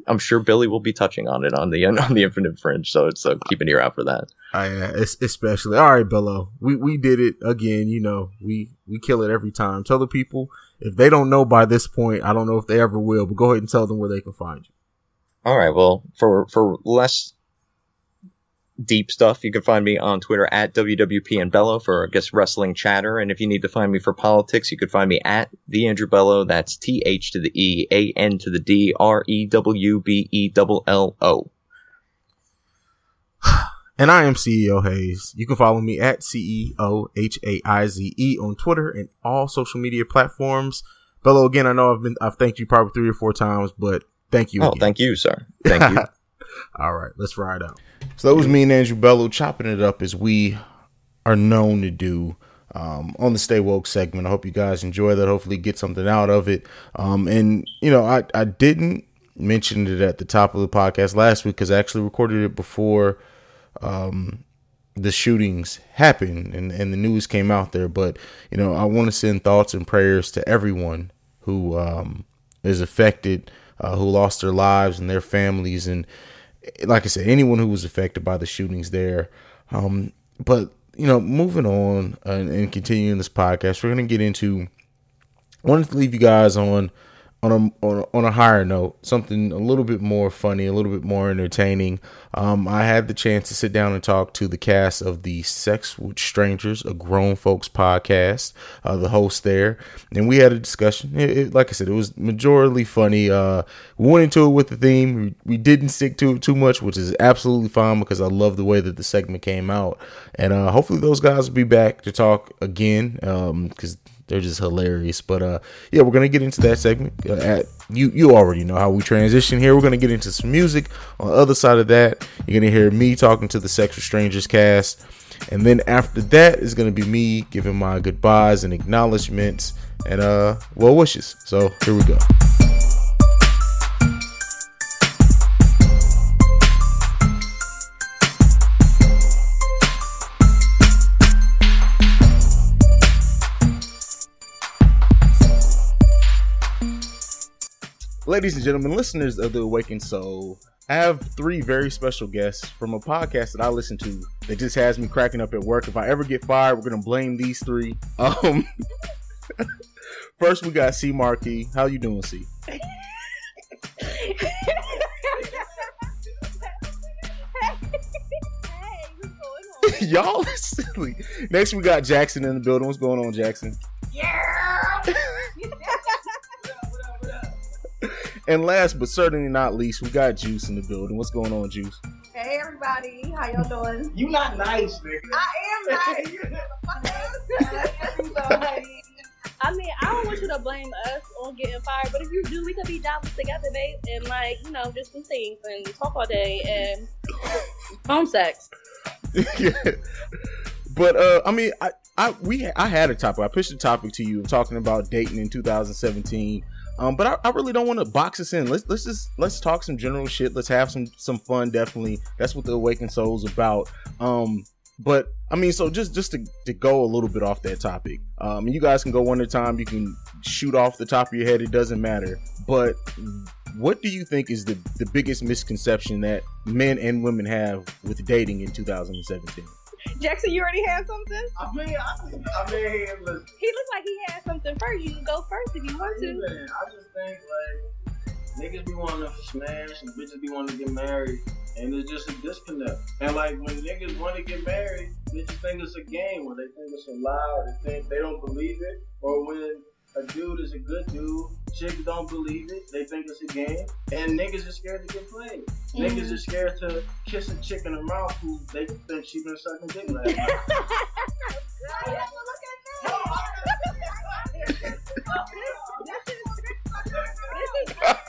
I'm sure Billy will be touching on it on the on the Infinite Fringe. So it's uh, keep an ear out for that. I uh, especially all right, Bello. We we did it again. You know, we we kill it every time. Tell the people if they don't know by this point. I don't know if they ever will, but go ahead and tell them where they can find you. All right. Well, for for less deep stuff, you can find me on Twitter at WWP and Bello for I guess wrestling chatter. And if you need to find me for politics, you can find me at the Andrew Bello. That's T H to the E A N to the D R E W B E L L O. And I am CEO Haize. You can follow me at CEO H A I Z E on Twitter and all social media platforms. Bello, again, I know I've been I've thanked you probably three or four times, but thank you. Oh, again. thank you, sir. Thank you. all right, let's ride out. So that was me and Andrew Bello chopping it up as we are known to do um, on the Stay Woke segment. I hope you guys enjoy that. Hopefully, get something out of it. Um, and you know, I I didn't mention it at the top of the podcast last week because I actually recorded it before um, the shootings happened and, and the news came out there. But, you know, I want to send thoughts and prayers to everyone who um, is affected, uh, who lost their lives and their families. And like I said, anyone who was affected by the shootings there. Um, but, you know, moving on and, and continuing this podcast, we're going to get into, I wanted to leave you guys on on a, on a, on a higher note, something a little bit more funny, a little bit more entertaining. Um, I had the chance to sit down and talk to the cast of the Sex with Strangers, a grown folks podcast, uh, the host there, and we had a discussion. It, it, like I said, it was majorly funny. Uh, we went into it with the theme. We, we, didn't stick to it too much, which is absolutely fine because I love the way that the segment came out, and uh, hopefully those guys will be back to talk again because um, they're just hilarious. But uh, yeah, we're gonna get into that segment. Uh, at you, you already know how we transition here. We're gonna get into some music. On the other side of that, you're gonna hear me talking to the Sex with Strangers cast, and then after that is gonna be me giving my goodbyes and acknowledgments and uh well wishes. So here we go. Ladies and gentlemen, listeners of The Awakened Soul, I have three very special guests from a podcast that I listen to that just has me cracking up at work. If I ever get fired, we're gonna blame these three. Um, first we got C Marqui. How you doing, C? Y'all are silly. Next we got Jackson in the building. What's going on, Jackson? Yeah. And last but certainly not least, we got Juice in the building. What's going on, Juice? Hey everybody, how y'all doing? You not nice, nigga. I am nice. I mean, I don't want you to blame us on getting fired, but if you do, we could be jobless together, babe, and like you know, just some things and talk all day and phone sex. yeah. But uh, I mean, I, I we I had a topic. I pushed a topic to you talking about dating in 2017 um, but I, I really don't want to box us in. Let's let's just let's talk some general shit. Let's have some some fun. Definitely, that's what the Awakened Soul's about. Um, but I mean, so just just to, to go a little bit off that topic. Um, you guys can go one at a time. You can shoot off the top of your head. It doesn't matter. But what do you think is the the biggest misconception that men and women have with dating in 2017? Jackson, you already have something? I mean, I, I mean, listen. He looks like he has something first. You can go first if you want to. Man, I just think like niggas be wanting to smash and bitches be wanting to get married, and it's just a disconnect. And like when niggas want to get married, bitches think it's a game, or they think it's a lie, or they think they don't believe it, or when a dude is a good dude, chicks don't believe it. They think it's a game, and niggas are scared to get played. Mm-hmm. Niggas are scared to kiss a chick in the mouth who they think she been sucking dick last night.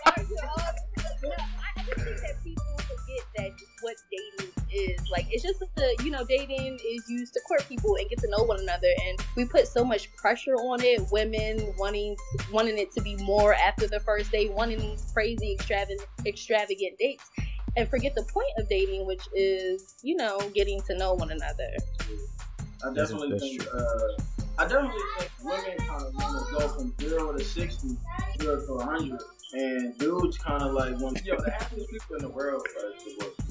I just think that people forget that what dating is like it's just the you know dating is used to court people and get to know one another and we put so much pressure on it women wanting wanting it to be more after the first date wanting these crazy extravagant extravagant dates and forget the point of dating which is you know getting to know one another I definitely think. Uh, I definitely think women kind of want to go from zero to sixty, zero to hundred, and dudes kind of like want. Yo, the happiest people in the world are divorced.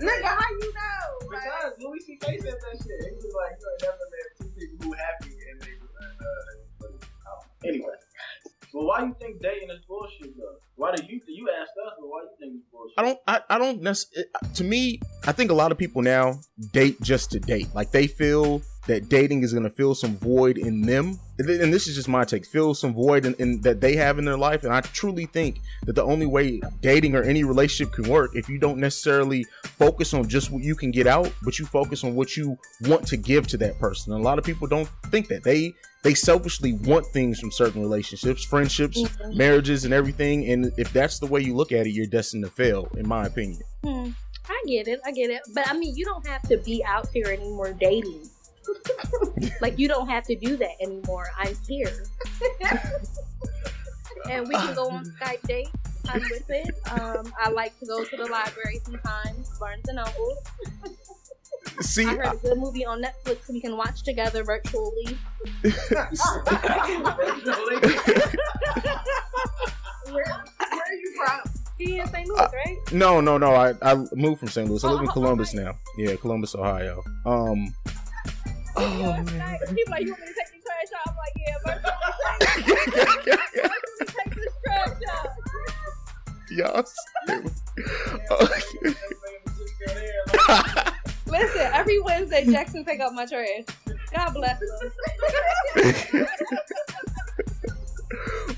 Nigga, how you know? Because Louis C.K. said that shit. He was like, "You ain't never met two people who happy and they was uh, they was out." Anyway, well, why you think dating is bullshit though? Why do you you asked us, but why you think it's bullshit? I don't. I, I don't. Nec- to me, I think a lot of people now date just to date. Like they feel that dating is going to fill some void in them. And this is just my take. Fill some void in, in that they have in their life. And I truly think that the only way dating or any relationship can work if you don't necessarily focus on just what you can get out, but you focus on what you want to give to that person. And a lot of people don't think that they they selfishly want things from certain relationships, friendships, Mhm. marriages, and everything. And if that's the way you look at it, you're destined to fail, in my opinion. Hmm. I get it. I get it. But I mean, you don't have to be out here anymore dating. like you don't have to do that anymore. I'm here, and we can go on Skype date. I'm with it. Um, I like to go to the library sometimes, Barnes and Noble. See, I heard a good movie on Netflix we can watch together virtually. Where, where are you from? He in St. Louis, Uh, right? No, no, no. I, I moved from St. Louis. I live in Oh, Columbus now. Yeah, Columbus, Ohio. Um, Oh, man. He's like, you want me to take the trash out? I'm like, yeah, virtually take, virtually take this trash out. y'all. Listen, every Wednesday Jackson pick up my trash. God bless him.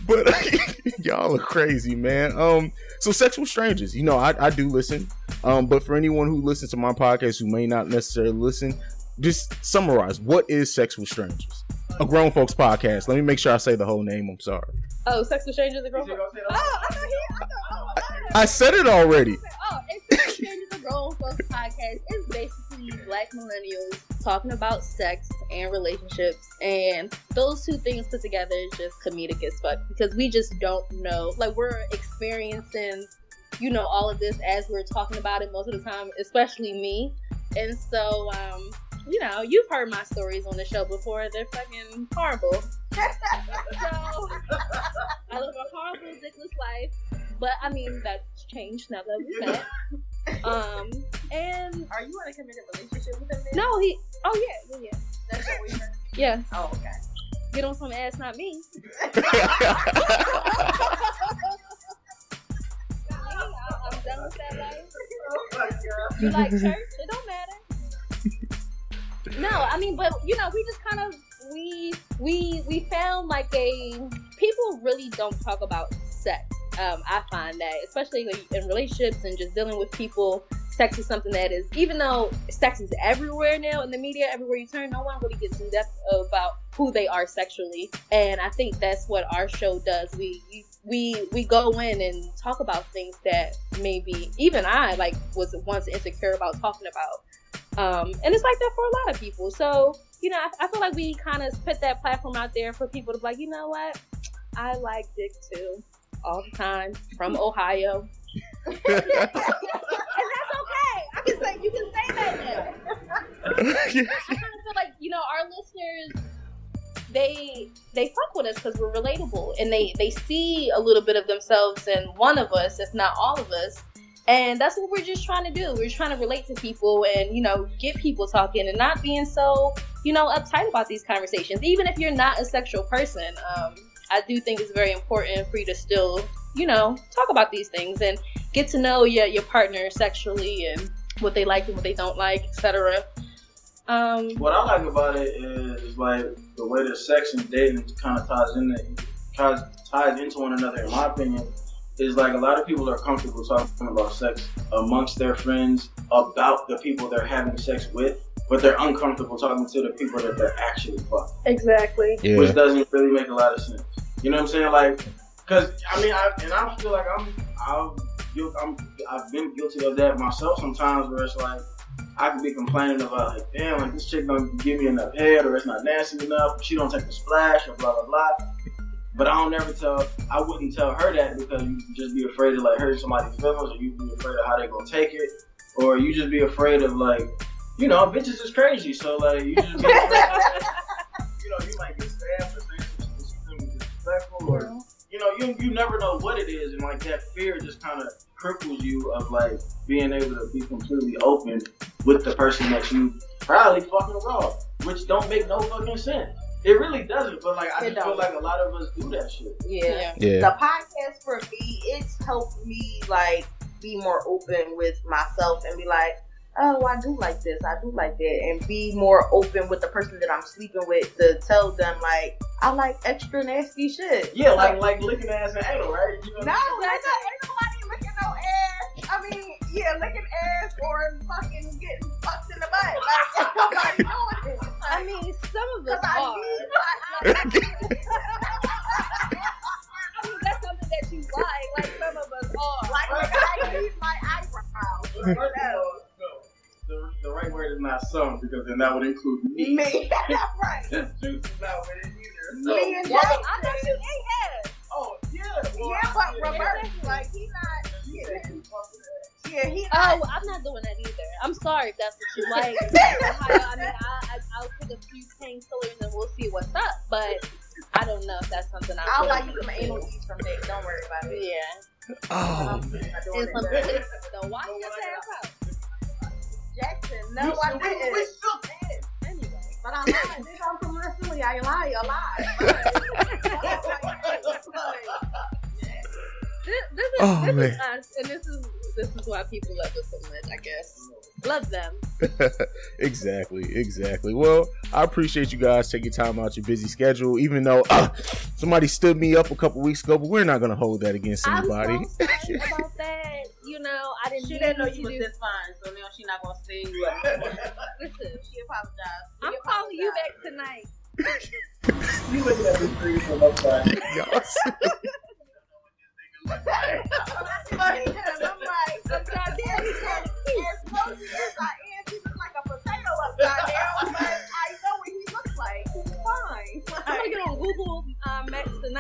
but y'all are crazy, man. Um, so Sex with Strangers, you know, I, I do listen. Um, but for anyone who listens to my podcast who may not necessarily listen, just summarize what is Sex with strangers? A grown folks podcast. Let me make sure I say the whole name. I'm sorry. Oh, Sex with Strangers are grown. Oh, I thought he. I thought, oh, I said it already. oh, it's Sex with Strangers are grown folks podcast. It's basically black millennials talking about sex and relationships, and those two things put together is just comedic as fuck because we just don't know. Like we're experiencing, you know, all of this as we're talking about it most of the time, especially me. And so, um, you know, you've heard my stories on the show before. They're fucking horrible. so I live a horrible, dickless life. But I mean, that's changed now that we met. Um, and Are you in a committed relationship with him? then? no, he. Oh yeah, yeah, yeah. That's your boyfriend? Yeah. Oh, okay. Get on some ass, not me. I'm done with that life. You like church? It don't matter. No, I mean, but you know, we just kind of we we we found like a people really don't talk about sex. Um, I find that, especially in relationships and just dealing with people, sex is something that is, even though sex is everywhere now in the media, everywhere you turn, no one really gets in depth about who they are sexually. And I think that's what our show does. We we we go in and talk about things that maybe even I like was once insecure about talking about. Um, and it's like that for a lot of people. So, you know, I, I feel like we kind of put that platform out there for people to be like, you know what? I like dick too, all the time from Ohio. and that's okay. I can say you can say that now. I kind of feel like you know our listeners they they fuck with us because we're relatable and they they see a little bit of themselves in one of us, if not all of us. And that's what we're just trying to do. We're trying to relate to people and, you know, get people talking and not being so, you know, uptight about these conversations. Even if you're not a sexual person, um, I do think it's very important for you to still, you know, talk about these things and get to know your, your partner sexually and what they like and what they don't like, etc. Um, What I like about it is, is like the way that sex and dating kind of ties into ties ties into one another. In my opinion, is like a lot of people are comfortable talking about sex amongst their friends about the people they're having sex with, but they're uncomfortable talking to the people that they're actually fucking Exactly. Yeah. which doesn't really make a lot of sense. You know what I'm saying? Like, cause I mean, I and I feel like I'm, I'm, I'm, I've been guilty of that myself sometimes, where it's like I could be complaining about like, damn, like this chick don't give me enough head, or it's not nasty enough, or she don't take the splash, or blah blah blah. But I don't ever tell, I wouldn't tell her that because you just be afraid of like hurting somebody's feelings, or you be afraid of how they gonna take it, or you just be afraid of like, you know, bitches is crazy, so like you just be afraid. you know, you might get stabbed or saying some shit disrespectful, or mm-hmm. you know, you you never know what it is, and like that fear just kind of cripples you of like being able to be completely open with the person that you probably fucking raw, which don't make no fucking sense. It really doesn't, but like I It just feel don't. like a lot of us do that shit. Yeah. Yeah. The podcast for me, it's helped me like be more open with myself and be like, oh, I do like this, I do like that, and be more open with the person that I'm sleeping with to tell them like I like extra nasty shit. Yeah, like like licking ass and anal, right? You know, No, nigga, ain't nobody licking no ass. I mean, yeah, licking ass or fucking getting fucked in the butt. Like, ain't nobody doing it. I mean, some of us I are. need my- I mean, that's something that you like. Like some of us are. Like, nigga, I need my eyebrows. First of all, no, the, the right word is not some because then that would include me. Me, that's right. Juice is not with it either. So, Me and why Jack. I thought you ate ass. Oh yeah, well, Yeah, but yeah, reverse. Like, he not. Yeah, yeah he not. Oh, I'm not doing that either. I'm sorry if that's what you like. I mean, I, I, I'll take a few painkillers and we'll see what's up. But I don't know if that's something I I'll would like you some anal E's from there. Don't worry about it. Yeah. Oh, I'm man. And some it. bitches, don't wash your ass out. Jackson, no, I still- didn't. we still can. Anyway. But I'm not. Bitch, I'm from Philly. I lie, I lie. This, this is Oh, this man. is us, and this is this is why people love us so much. I guess love them. exactly, exactly. Well, I appreciate you guys taking time out your busy schedule, even though uh, somebody stood me up a couple weeks ago, but we're not gonna hold that against anybody. I'm so about that. You know, I didn't. She didn't know you was this fine, so now she's not gonna sing. Listen, She apologized. I'm calling you back tonight. You looking at this tree from upside. Y'all I'm like, upside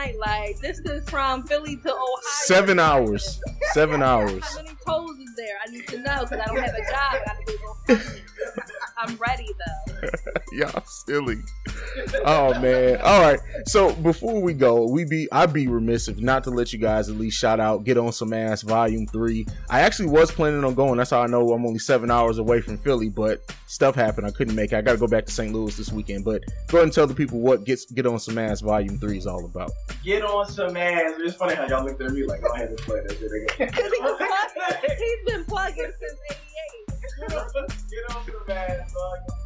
Tonight. Like this is from Philly to Ohio. Seven hours. Seven hours. How many toes is there? I need to know because I don't have a job. I gotta Google. I'm ready though. Y'all silly. Oh man. All right. So before we go, we be I'd be remiss if not to let you guys at least shout out Get On Some Ass Volume 3. I actually was planning on going. That's how I know I'm only seven hours away from Philly, but stuff happened. I couldn't make it. I gotta go back to St. Louis this weekend. But go ahead and tell the people what Get Get On Some Ass Volume 3 is all about. Get on some ass. It's funny how y'all looked at me like, go ahead and play that shit again. He's been plugging since '88. Get on some ass. Volume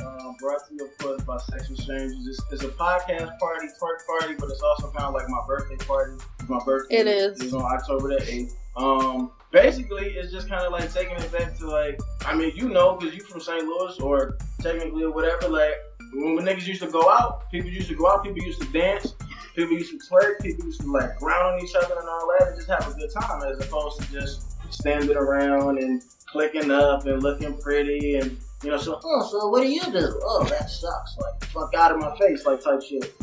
Um, brought to you of course by Sex with Strangers. It's, it's a podcast party, twerk party, but it's also kind of like my birthday party. My birthday It is. is on October the eighth. Um, basically, it's just kind of like taking it back to like, I mean, you know, because you from St. Louis or technically or whatever. Like when, when niggas used to go out, people used to go out, people used to dance. People used to twerk, people used to like ground on each other and all that, and just have a good time as opposed to just standing around and clicking up and looking pretty and you know, so oh, so what do you do? Oh, that sucks. Like fuck out of my face, like type shit.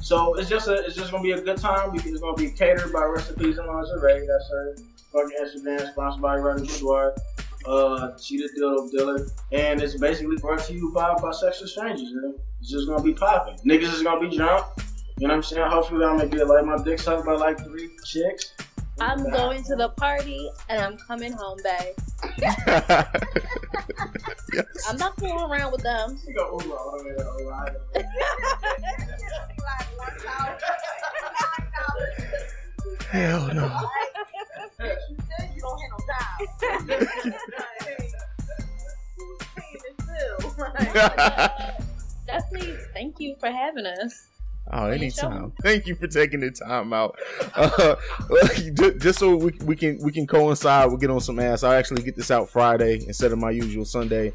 So it's just a, it's just gonna be a good time because it's gonna be catered by Recipes and Lingerie. That's her fucking Instagram, sponsored by Rodney Boudoir. Uh, she the dildo dealer, and it's basically brought to you by by Sex with Strangers. Man. It's just gonna be popping. Niggas is gonna be drunk. You know what I'm saying? Hopefully, I'm gonna get like my dick sucked by like three chicks. I'm going to the party and I'm coming home, babe. I'm not fooling around with them. She go, ooh, all the way to Ohio. Hell no. You don't have no job. Definitely, thank you for having us. Oh, anytime. Thank you for taking the time out. Uh, just so we, we can we can coincide, we'll get on some ass. I'll actually get this out Friday instead of my usual Sunday.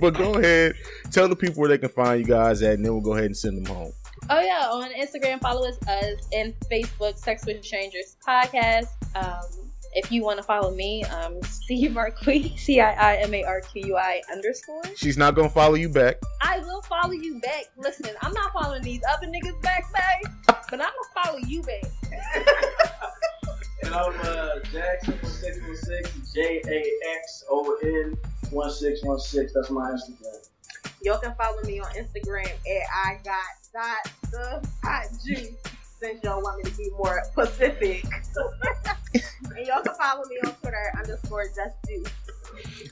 but go ahead, tell the people where they can find you guys at, and then we'll go ahead and send them home. Oh yeah, on Instagram, follow us us and Facebook, Sex with Strangers Podcast. Um, if you want to follow me, um, C Marqui, C I I M A R Q U I underscore. She's not gonna follow you back. I will follow you back. Listen, I'm not following these other niggas back, babe, but I'm gonna follow you back. And I'm uh, Jackson one six one six J A X O N one six one six. That's my Instagram. Y'all can follow me on Instagram at I got dot the hot juice. Since y'all want me to be more Pacific. and y'all can follow me on Twitter underscore just juice.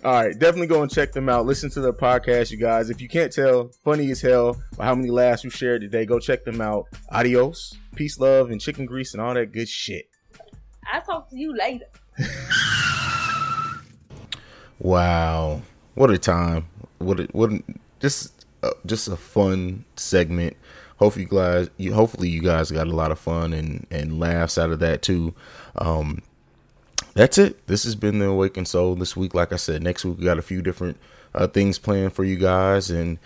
All right, definitely go and check them out. Listen to their podcast, you guys. If you can't tell, funny as hell by how many laughs you shared today, go check them out. Adios, peace, love, and chicken grease and all that good shit. I'll talk to you later. Wow, what a time! What a, what a, just uh, just a fun segment. Hopefully, you guys, you, hopefully you guys got a lot of fun and and laughs out of that too. Um, that's it. This has been the Awakened Soul this week. Like I said, next week we got a few different uh, things planned for you guys, and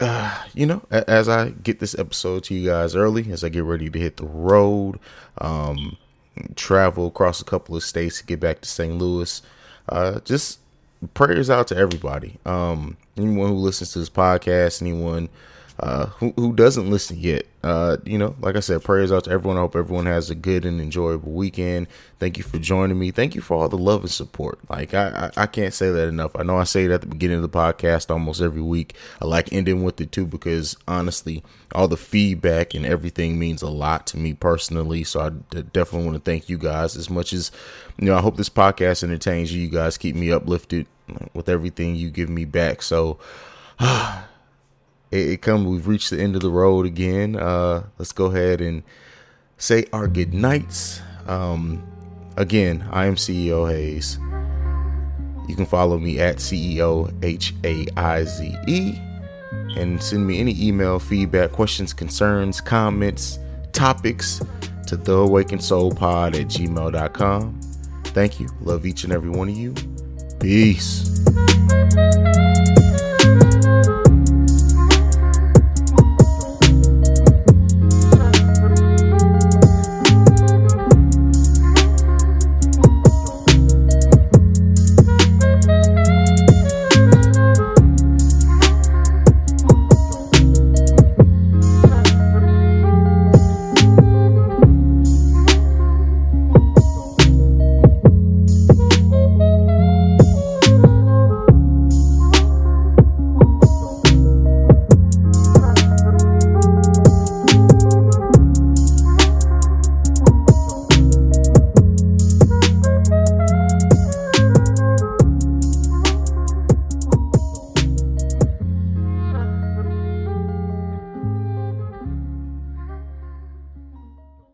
uh, you know, as I get this episode to you guys early, as I get ready to hit the road, um, travel across a couple of states to get back to St. Louis, uh, just prayers out to everybody. Um, anyone who listens to this podcast, anyone uh, who who doesn't listen yet, uh, you know, like I said, prayers out to everyone. I hope everyone has a good and enjoyable weekend. Thank you for joining me. Thank you for all the love and support. Like I, I, I can't say that enough. I know I say it at the beginning of the podcast almost every week. I like ending with it too because honestly, all the feedback and everything means a lot to me personally. So I d- definitely want to thank you guys as much as you know. I hope this podcast entertains you. You guys keep me uplifted with everything you give me back. So. it, it come we've reached the end of the road again. Uh let's go ahead and say our good nights. Um again i am ceo Haize. You can follow me at ceo h-a-i-z-e and send me any email feedback questions concerns comments topics to the awakened soul pod at gmail.com thank you. Love each and every one of you. Peace